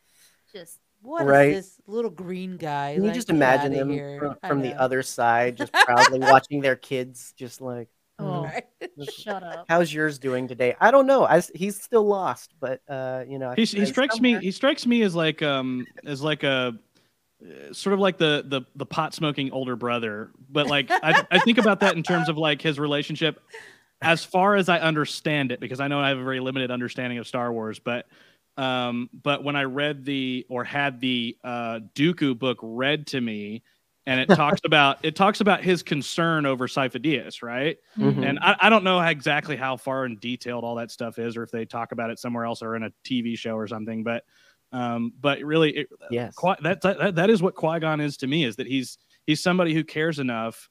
Just what is Right. this little green guy? Can you Like, just imagine them here. from, from the other side, just proudly watching their kids, just like, oh, Right. shut up. "How's yours doing today?" I don't know. I s he's still lost, but uh, you know, He, he I- strikes me. He strikes me as like um as like a uh, sort of like the the the pot smoking older brother. But like I I think about that in terms of like his relationship, as far as I understand it, because I know I have a very limited understanding of Star Wars. But um but when I read the or had the uh Dooku book read to me. And it talks about it talks about his concern over Sifo-Dyas, right? Mhm. And I, I don't know exactly how far and detailed all that stuff is, or if they talk about it somewhere else or in a TV show or something. But, um, but really, it, yes, Qui- that, that that is what Qui Gon is to me. Is that he's he's somebody who cares enough,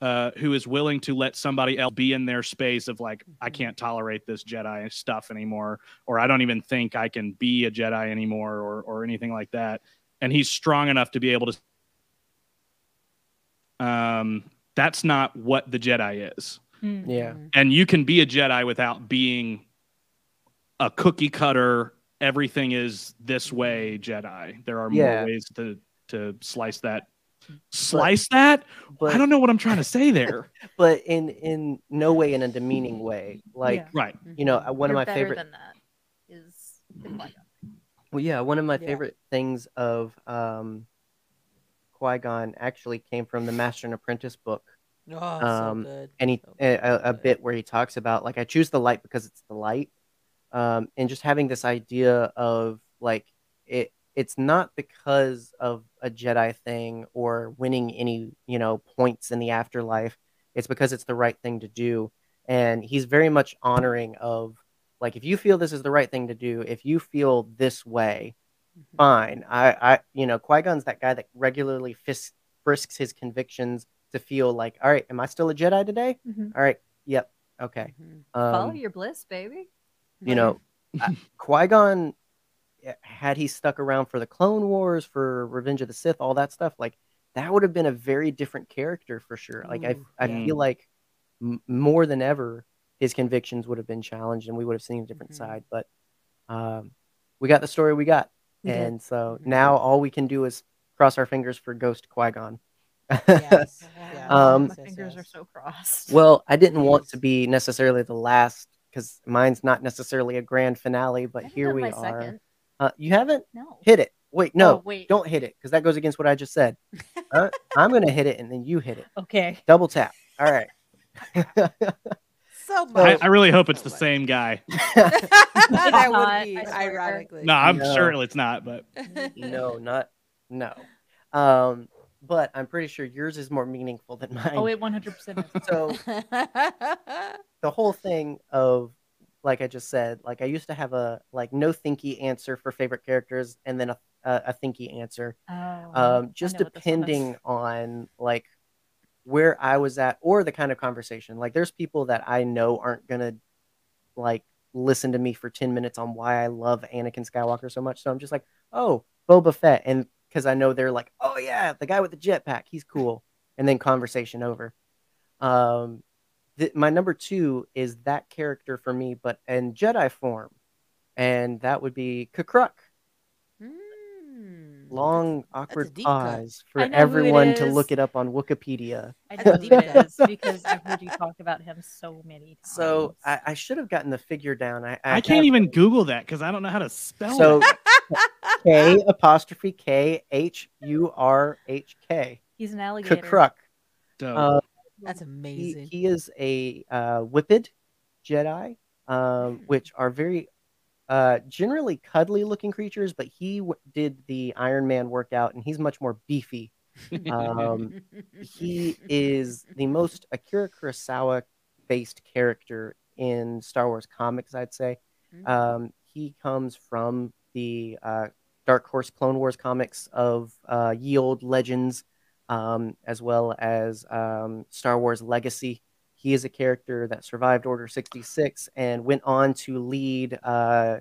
uh, who is willing to let somebody else be in their space of like, I can't tolerate this Jedi stuff anymore, or I don't even think I can be a Jedi anymore, or or anything like that. And he's strong enough to be able to. Um, that's not what the Jedi is Mm. yeah, and you can be a Jedi without being a cookie cutter. Everything is this way, Jedi. There are Yeah. more ways to to slice that. Slice that? but I don't know what I'm trying to say there. but in in no way in a demeaning way. Like Yeah. right. you know, uh, one You're of my better favorite than that is. Well, yeah, one of my Yeah. favorite things of um, Qui Gon actually came from the Master and Apprentice book, Oh, Um, so good. and he So a, a, bit where he talks about like I choose the light because it's the light, um, and just having this idea of like it. It's not because of a Jedi thing or winning any you know points in the afterlife. It's because it's the right thing to do, and he's very much honoring of like if you feel this is the right thing to do, if you feel this way, Mhm. fine. I, I, you know, Qui Gon's that guy that regularly fis- frisks his convictions to feel like, all right, am I still a Jedi today? Mhm. All right, yep, okay. Mhm. Follow Um, your bliss, baby. you know, Qui Gon, had he stuck around for the Clone Wars, for Revenge of the Sith, all that stuff, like that would have been a very different character for sure. Like I, Ooh, I yeah. feel like m- more than ever, his convictions would have been challenged, and we would have seen a different Mhm. side. But um, we got the story we got. We and so Mhm. now all we can do is cross our fingers for Ghost Qui Gon. Yes. yes, Um, My fingers yes. are so crossed. well, I didn't want to be necessarily the last because mine's not necessarily a grand finale, but here we are. Uh, you haven't No. hit it. Wait, no, Oh, wait. don't hit it because that goes against what I just said. Uh, I'm gonna hit it and then you hit it. Okay. Double tap. All right. So I, much. I really hope it's the much. same guy. that would be ironically. No, I'm No. sure it's not, but no, not no. Um, but I'm pretty sure yours is more meaningful than mine. Oh, it 100% is. So the whole thing of like I just said, like I used to have a like no thinky answer for favorite characters and then a a, a thinky answer. Oh, Um, just know what this one is. depending on like where I was at or the kind of conversation. Like there's people that I know aren't gonna like listen to me for 10 minutes on why I love Anakin Skywalker so much. So I'm just like, oh, Boba Fett. And because I know they're like, oh yeah, the guy with the jetpack, he's cool. And then conversation over. Um my number two is that character for me, but in Jedi form. And that would be K'Kruhk. Long awkward deep cut. pause for I know who it everyone to look it up on Wikipedia. I That's know a who deep it cut. is because I've heard you talk about him so many times. So I, I should have gotten the figure down. I, I can't have- even Google that because I don't know how to spell So it. K apostrophe K H U R H K. he's an alligator. K'Kruhk. So, Uh, That's he, amazing. he is a uh, Whiphid Jedi, um, which are very uh, generally cuddly looking creatures, but he w- did the Iron Man workout and he's much more beefy. Um, he is the most Akira Kurosawa based character in Star Wars comics, I'd say. Mhm. Um, he comes from the uh, Dark Horse Clone Wars comics of uh, Ye Old Legends, um, as well as um, Star Wars Legacy. He is a character that survived Order 66 and went on to lead uh,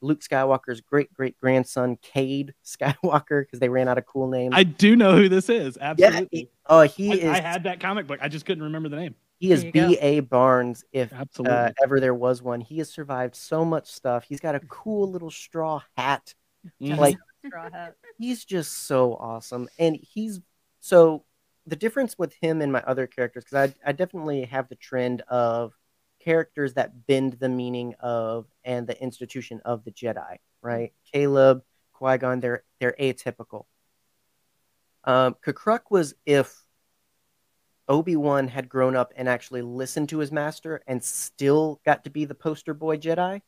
Luke Skywalker's great great grandson, Cade Skywalker, because they ran out of cool names. I do know who this is. yeah, Absolutely. he, oh, he I, is I had that comic book. I just couldn't remember the name. he is There you go. B. A. Barnes. If Absolutely. uh, ever there was one, he has survived so much stuff. He's got a cool little straw hat. Like Straw hat. he's just so awesome, and he's so the difference with him and my other characters because I I definitely have the trend of characters that bend the meaning of and the institution of the Jedi. Right, Caleb, Qui Gon, they're they're atypical. Um, K'Kruhk was if Obi Wan had grown up and actually listened to his master and still got to be the poster boy Jedi.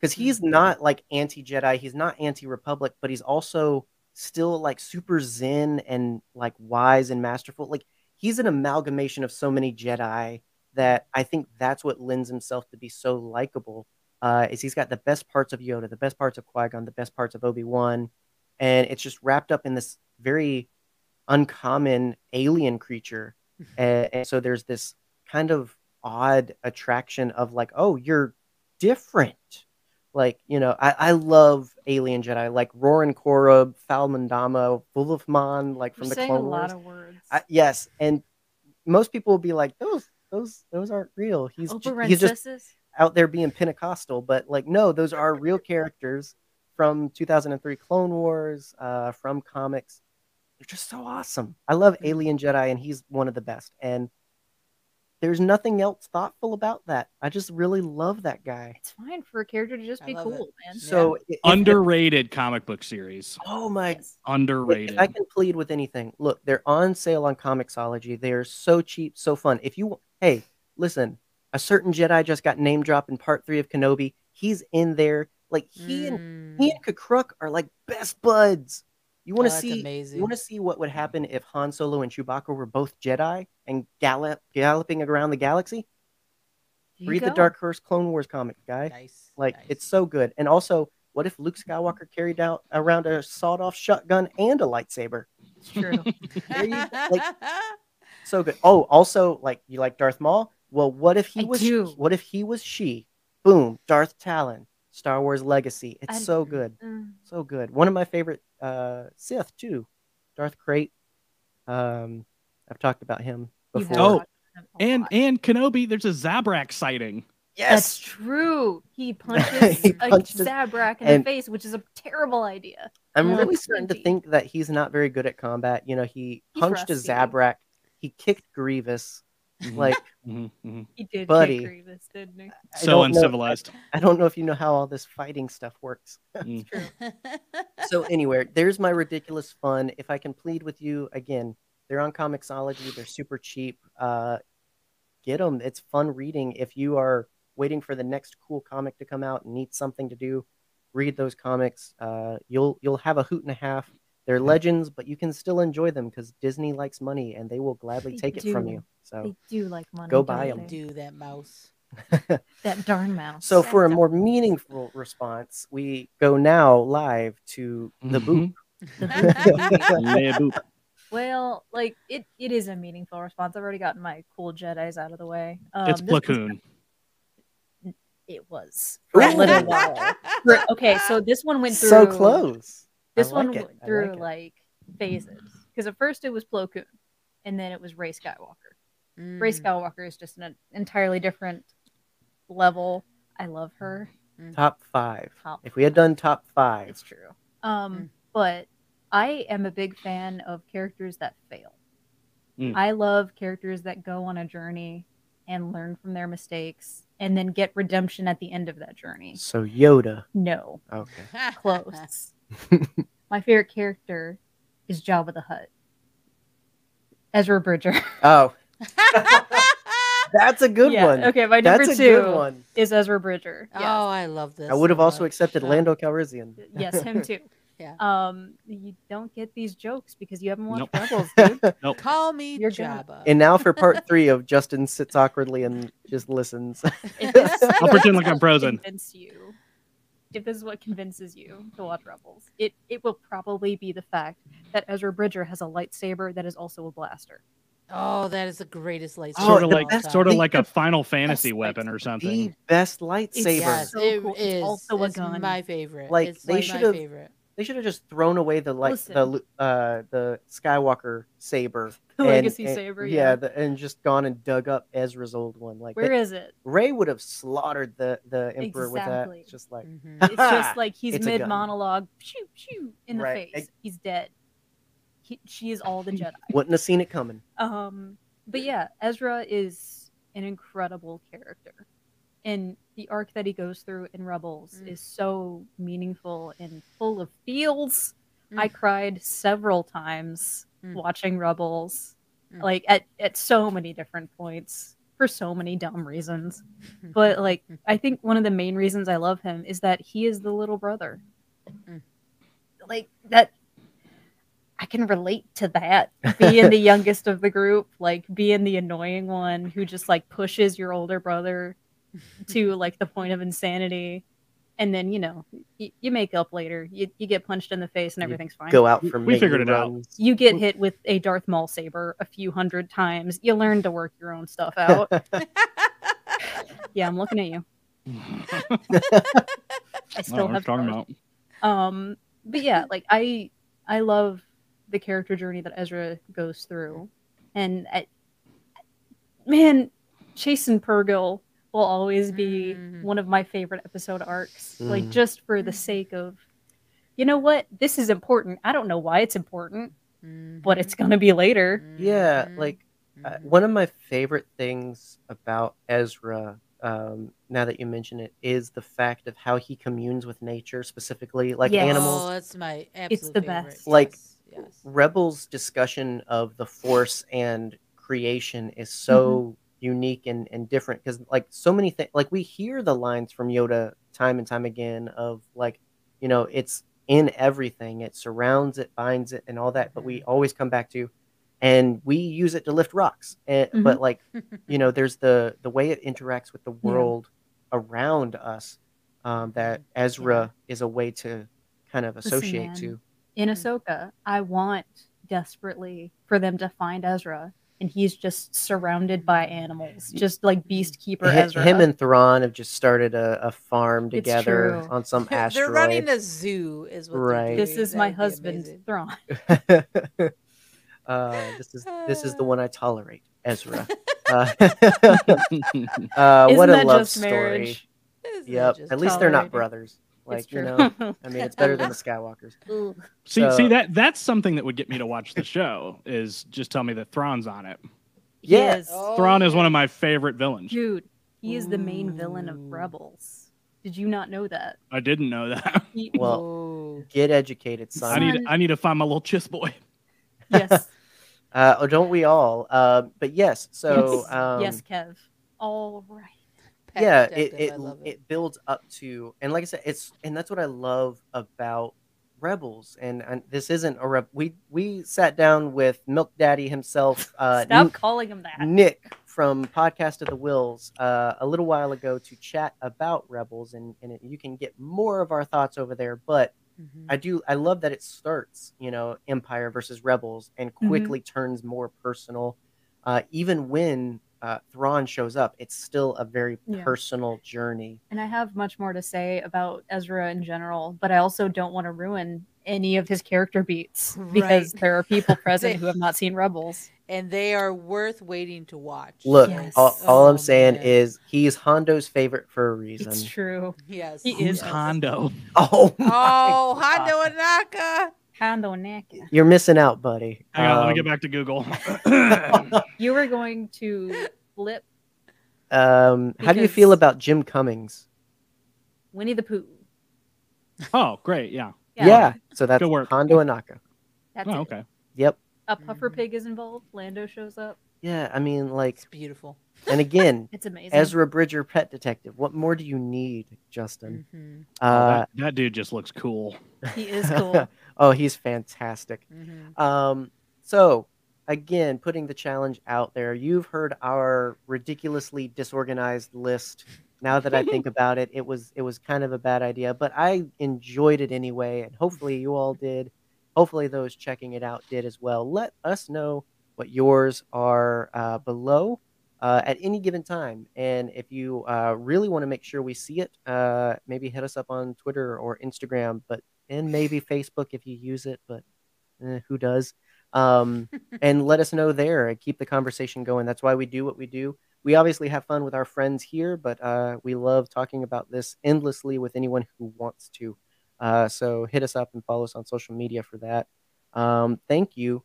Because he's not like anti Jedi, he's not anti Republic, but he's also still like super zen and like wise and masterful. Like he's an amalgamation of so many Jedi that I think that's what lends himself to be so likable. Uh, is he's got the best parts of Yoda, the best parts of Qui Gon, the best parts of Obi Wan, and it's just wrapped up in this very uncommon alien creature and, and so there's this kind of odd attraction of like oh you're different like you know i, I love alien jedi like Roron Corobb falmandama Vulfman, like from You're the saying clone a lot wars of words. I, yes and most people will be like those those those aren't real he's Oprah he's just out there being Pentecostal, but like, no, those are real characters from 2003 Clone Wars, uh, from comics. They're just so awesome. I love Mm-hmm. Alien Jedi, and he's one of the best. And there's nothing else thoughtful about that. I just really love that guy. It's fine for a character to just I be cool, it. man. So, if- if- Underrated comic book series. oh my Yes. Underrated. If I can plead with anything, look, they're on sale on Comixology. They are so cheap, so fun. If you, hey, listen, a certain Jedi just got name dropped in part three of Kenobi. He's in there. Like he and Mm. he and K'Kruhk are like best buds. You want Oh, to that's see? amazing. You want to see what would happen if Han Solo and Chewbacca were both Jedi and gallop galloping around the galaxy? Read the. Dark Horse Clone Wars comic, guy. Nice. Like nice. it's so good. And also, what if Luke Skywalker carried out around a sawed-off shotgun and a lightsaber? It's true. Like, So good. Oh, also, like you like Darth Maul? Well, what if he I was? do. What if he was she? Boom, Darth Talon, Star Wars Legacy. It's I- so good, Mm. so good. One of my favorite uh, Sith too, Darth Krayt. Um, I've talked about him before. Oh, watched him a and lot. and Kenobi, there's a Zabrak sighting. Yes, That's yes, true. He punches He a punched Zabrak in and- the face, which is a terrible idea. I'm Yeah. really starting to think that he's not very good at combat. You know, he He's punched a rusty. Zabrak. He kicked Grievous. Mhm, Like mhm, mhm. He did Buddy. Grievous, didn't he? I So don't know- uncivilized. I don't know if you know how all this fighting stuff works. Mm. so anyway, there's my ridiculous fun. If I can plead with you again, they're on Comixology. They're super cheap. Uh, get them. It's fun reading. If you are waiting for the next cool comic to come out and need something to do, read those comics. Uh, you'll you'll have a hoot and a half. They're legends, but you can still enjoy them because Disney likes money and they will gladly They take it from you. So They do like money. Go don't buy 'em. they? do that mouse. That darn mouse. so for a more meaningful response, we go now live to the boot. Mhm. Boop. Well, like it, it is a meaningful response. I've already gotten my cool Jedi's out of the way. Um, It's this one's- Platoon. It was for a little while. Okay, so this one went through so close. I This one like it. went through like like phases because at first it was Plo Koon, and then it was Rey Skywalker. Rey Mm. Skywalker is just an entirely different level. I love her. top five. Top If we had done top five, It's true. Um, Mm. but I am a big fan of characters that fail. Mm. I love characters that go on a journey and learn from their mistakes and then get redemption at the end of that journey. So Yoda. No, Okay. close. My favorite character is Jabba the Hutt. Ezra Bridger. Oh, that's a good yeah, one. Okay, my number That's a two good one. is Ezra Bridger. Yes. Oh, I love this. I would have so also much. accepted Lando Calrissian. Yes, him too. Yeah. Um, you don't get these jokes because you haven't watched Nope. Rebels, dude. Call me You're good. Jabba. And now for part three of Justin sits awkwardly and just listens. If this is I'll pretend like I'm frozen. Convince you. If this is what convinces you to watch Rebels, it it will probably be the fact that Ezra Bridger has a lightsaber that is also a blaster. oh, that is the greatest lightsaber. Oh, sort of like best- sort of like a Final Fantasy weapon or lightsaber. the something. best It's lightsaber. Yes, so it cool. It's is. also a gun. my favorite. Like, it's they like should have- favorite. They should have just thrown away the like the Listen. lu- uh the Skywalker saber, The and- legacy and- saber, yeah, yeah. the, and just gone and dug up Ezra's old one. Like Where they- it? Rey would have slaughtered the the emperor with that. It's just like Mhm. It's just like he's It's a gun. mid monologue, shoo shoo in the Right. face. He's dead. He, she is all the Jedi. wouldn't have seen it coming. Um, but yeah, Ezra is an incredible character, and the arc that he goes through in Rebels Mm. is so meaningful and full of feels. Mm. I cried several times Mm. watching Rebels, Mm. like at at so many different points for so many dumb reasons. But like, I think one of the main reasons I love him is that he is the little brother. Mm. Like that I can relate to that. Being the youngest of the group, like being the annoying one who just like pushes your older brother to like the point of insanity. And then, you know, y- you make up later. You, you get punched in the face and You everything's fine. Go out We- from we figured it out. You get hit with a Darth Maul saber a few hundred times. You learn to work your own stuff out. yeah, I'm looking at you. I still what have you're talking about. Um, but yeah, like I, I love the character journey that Ezra goes through, and I, man, chasing Purrgil will always be Mhm. one of my favorite episode arcs. Like Mm. just for the Mhm. sake of, you know what, this is important. I don't know why it's important, but Mhm. it's gonna be later. Yeah, Mhm. like uh, Mhm. one of my favorite things about Ezra, um, now that you mention it, is the fact of how he communes with nature, specifically like Yes. animals. Oh, that's my absolute It's the favorite. best. Like, yes, yes. Rebels' discussion of the Force and creation is so unique and, and different because, like, so many things, like, we hear the lines from Yoda time and time again of, like, you know, it's in everything, it surrounds it, binds it, and all that, but we always come back to, and we use it to lift rocks. And, But, like, you know, there's the the way it interacts with the world around us um, that Ezra is a way to kind of Listen, associate man. to. In Mm. Ahsoka, I want desperately for them to find Ezra, and he's just surrounded by animals, just like Beast Keeper Hi- Ezra. Him and Thrawn have just started a, a farm together on some asteroid. They're running a zoo, is what Right. they're this is my That'd be husband, amazing. Thrawn. uh, this is this is the one I tolerate, Ezra. Uh, uh, Isn't what a that love just story. marriage? Isn't Yep. just At least they're not brothers. Like you know, I mean, it's better than the Skywalkers. Ugh. See, So- see that that's something that would get me to watch the show. Is just tell me that Thrawn's on it. Yes, Yeah. is. Oh, Thrawn is one of my favorite villains. Dude, he is the main villain of Rebels. Did you not know that? I didn't know that. Well, Ooh. Get educated, I son. need I need to find my little chiss boy. yes, Uh, oh, don't we all? Uh, but yes. So yes, um, yes, Kev. All right. Yeah it detective, it, it builds up to and like i said it's and that's what i love about rebels and, and this isn't a rep we we sat down with milk daddy himself uh Stop N- calling him that. nick from podcast of the wills uh, a little while ago to chat about rebels and, and it, you can get more of our thoughts over there but Mhm. i do i love that it starts you know empire versus rebels and Mm-hmm. quickly turns more personal uh, even when uh, Thrawn shows up, it's still a very Yeah. personal journey. And I have much more to say about Ezra in general, but I also don't want to ruin any of his character beats because Right. there are people present They- who have not seen Rebels. and they are worth waiting to watch. Look, Yes. all, all I'm Oh, saying man. is he's Hondo's favorite for a reason. It's true. yes, He Who's is. Hondo? Oh, my Oh, God. Hondo Ohnaka. Hondo Ohnaka. You're missing out, buddy. Hang on, let me Um, get back to Google. You were going to flip Um, how do you feel about Jim Cummings? Winnie the Pooh. oh, great. Yeah. Yeah, so that's Good work. Hondo Ohnaka. That's Oh, it. okay. Yep. A puffer pig is involved. Lando shows up. Yeah, I mean, like, It's beautiful. and again, It's amazing. Ezra Bridger, pet detective. What more do you need, Justin? hmm Oh, Uh, that, that dude just looks cool. he is cool. oh, he's fantastic. hmm Um, so again, putting the challenge out there, you've heard our ridiculously disorganized list. Now that I think about it, it was it was kind of a bad idea, but I enjoyed it anyway, and hopefully you all did. Hopefully those checking it out did as well. Let us know what yours are uh, below uh, at any given time, and if you uh, really want to make sure we see it, uh, maybe hit us up on Twitter or Instagram, but and maybe Facebook if you use it, but eh, who does? um, and let us know there and keep the conversation going. That's why we do what we do. We obviously have fun with our friends here, but uh, we love talking about this endlessly with anyone who wants to. Uh, so hit us up and follow us on social media for that. Um, thank you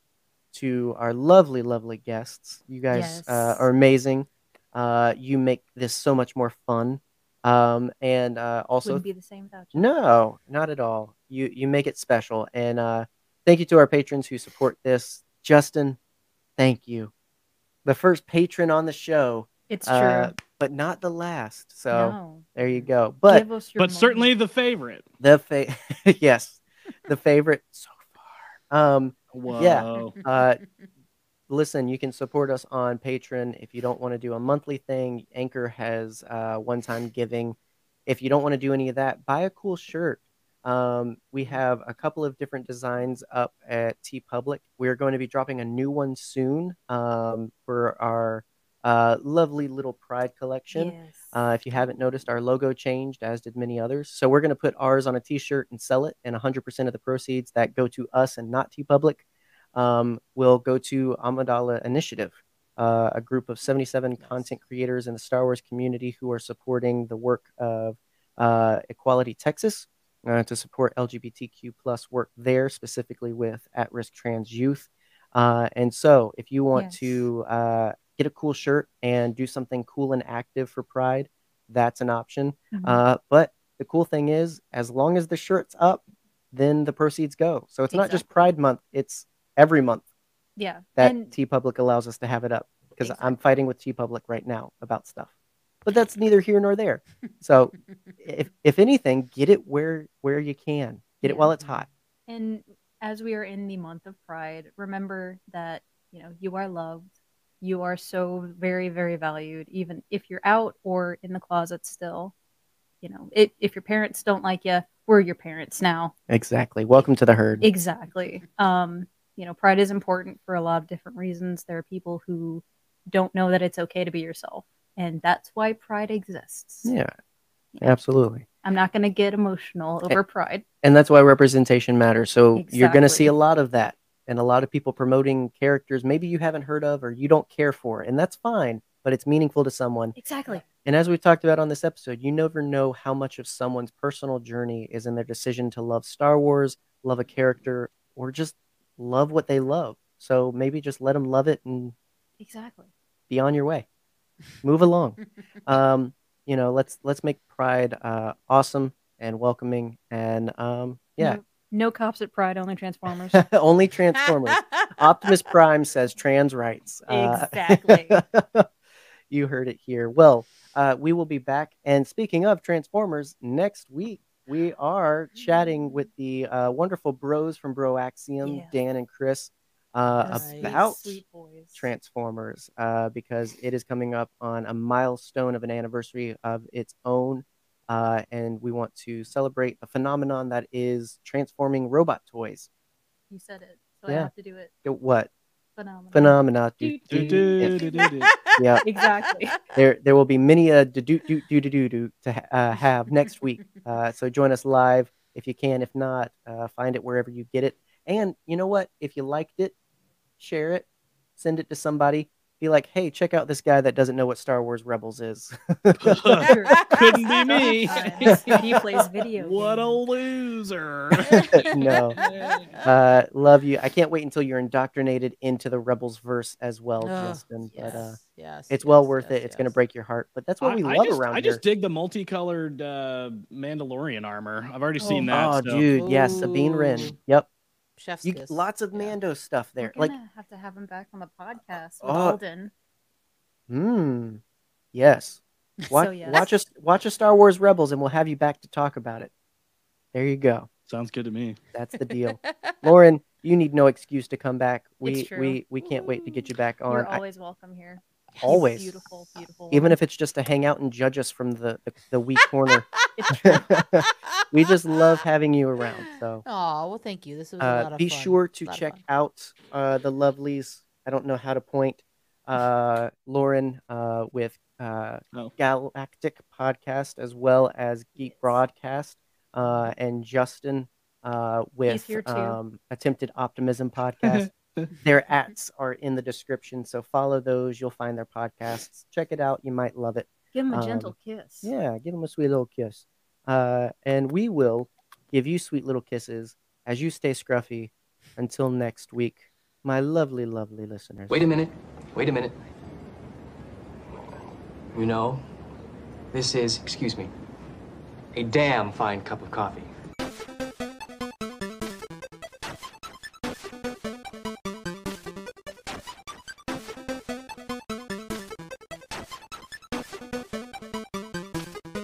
to our lovely, lovely guests. You guys uh, are amazing. Uh, you make this so much more fun. Um, and uh, also, Wouldn't be the same without you. no, not at all. You you make it special, and uh, thank you to our patrons who support this. Justin, thank you. The first patron on the show, It's true. uh, but not the last. So no. there you go. But Give us your But money. certainly the favorite. the fa- yes, the favorite so far. Um, Whoa. Yeah. uh, listen, you can support us on Patreon if you don't want to do a monthly thing. Anchor has uh, one-time giving. If you don't want to do any of that, buy a cool shirt. Um, we have a couple of different designs up at TeePublic. We're going to be dropping a new one soon um, for our uh, lovely little Pride collection. Yes. Uh, if you haven't noticed, our logo changed, as did many others. So we're going to put ours on a T-shirt and sell it, and 100% of the proceeds that go to us and not TeePublic um, will go to Amidala Initiative, uh, a group of 77 content creators in the Star Wars community who are supporting the work of uh, Equality Texas uh, to support LGBTQ plus work there, specifically with at-risk trans youth. Uh, and so, if you want Yes. to uh, get a cool shirt and do something cool and active for Pride, that's an option. Mhm. Uh, but the cool thing is, as long as the shirt's up, then the proceeds go. So it's not just Pride Month; it's every month yeah. that and TeePublic allows us to have it up. Because I'm fighting with TeePublic right now about stuff, but that's neither here nor there. So if if anything, get it where where you can. Get it while it's hot. And as we are in the month of Pride, remember that you know you are loved. You are so very, very valued, even if you're out or in the closet still. You know, it, if your parents don't like you, we're your parents now. Exactly. Welcome to the herd. Exactly. Um, you know, pride is important for a lot of different reasons. There are people who don't know that it's okay to be yourself, and that's why pride exists. Yeah, absolutely. I'm not going to get emotional over pride. and that's why representation matters. So you're going to see a lot of that, and a lot of people promoting characters maybe you haven't heard of or you don't care for, and that's fine. But it's meaningful to someone. Exactly. And as we've talked about on this episode, you never know how much of someone's personal journey is in their decision to love Star Wars, love a character, or just love what they love. So maybe just let them love it and Exactly. be on your way. Move along. Um, you know, let's let's make Pride uh, awesome and welcoming, and um, yeah, No, no cops at Pride, only Transformers. only Transformers. Optimus Prime says trans rights. Uh, Exactly. you heard it here. Well, uh, we will be back. And speaking of Transformers, next week we are chatting with the uh, wonderful bros from Bro Axiom, Yeah. Dan and Chris, uh, Nice. about Sweet. Transformers uh, because it is coming up on a milestone of an anniversary of its own. Uh, and we want to celebrate the phenomenon that is transforming robot toys. You said it, so I have to do it. What phenomena? Do, Do, do, do. Yeah, Exactly. there there will be many a do do do do do do to uh, have next week. Uh, so join us live if you can. If not, uh, find it wherever you get it. And you know what? If you liked it, share it, send it to somebody. be like, "Hey, check out this guy that doesn't know what Star Wars Rebels is." Couldn't be me. He plays video. what a loser. no, uh, love you. I can't wait until you're indoctrinated into the Rebels verse as well, Ugh, Justin. But uh, yes, yes, it's well worth yes, it. It's gonna break your heart, but that's what I, we I love just, around I here. just dig the multicolored uh, Mandalorian armor. I've already seen Oh. that. oh, so- dude, yes, Sabine Wren. Ooh. Yep, Chef's you kiss. lots of Yeah. Mando stuff there. We're Like, gonna have to have him back on the podcast with Oh, Alden. hmm, yes. Watch, So yes. watch us, watch a Star Wars Rebels, and we'll have you back to talk about it. There you go. Sounds good to me. That's the deal. Lauren, you need no excuse to come back. We It's true. we we can't wait to get you back on. You're I- always welcome here. Always. Beautiful, beautiful. even if it's just to hang out and judge us from the the, the weak corner. we just love having you around. So Oh well, thank you. This was a lot uh, of be fun. sure to check out uh, the lovelies. I don't know how to point. Uh, Lauren uh, with uh, Oh. Galactic Podcast as well as Geek Yes. Broadcast, uh, and Justin uh, with um, Attempted Optimism Podcast. their ats are in the description, so follow those. You'll find their podcasts. Check it out. You might love it. Give them a Um, gentle kiss. Yeah, give them a sweet little kiss. Uh, and we will give you sweet little kisses as you stay scruffy until next week, my lovely, lovely listeners. Wait a minute. Wait a minute. You know, this is, excuse me, a damn fine cup of coffee.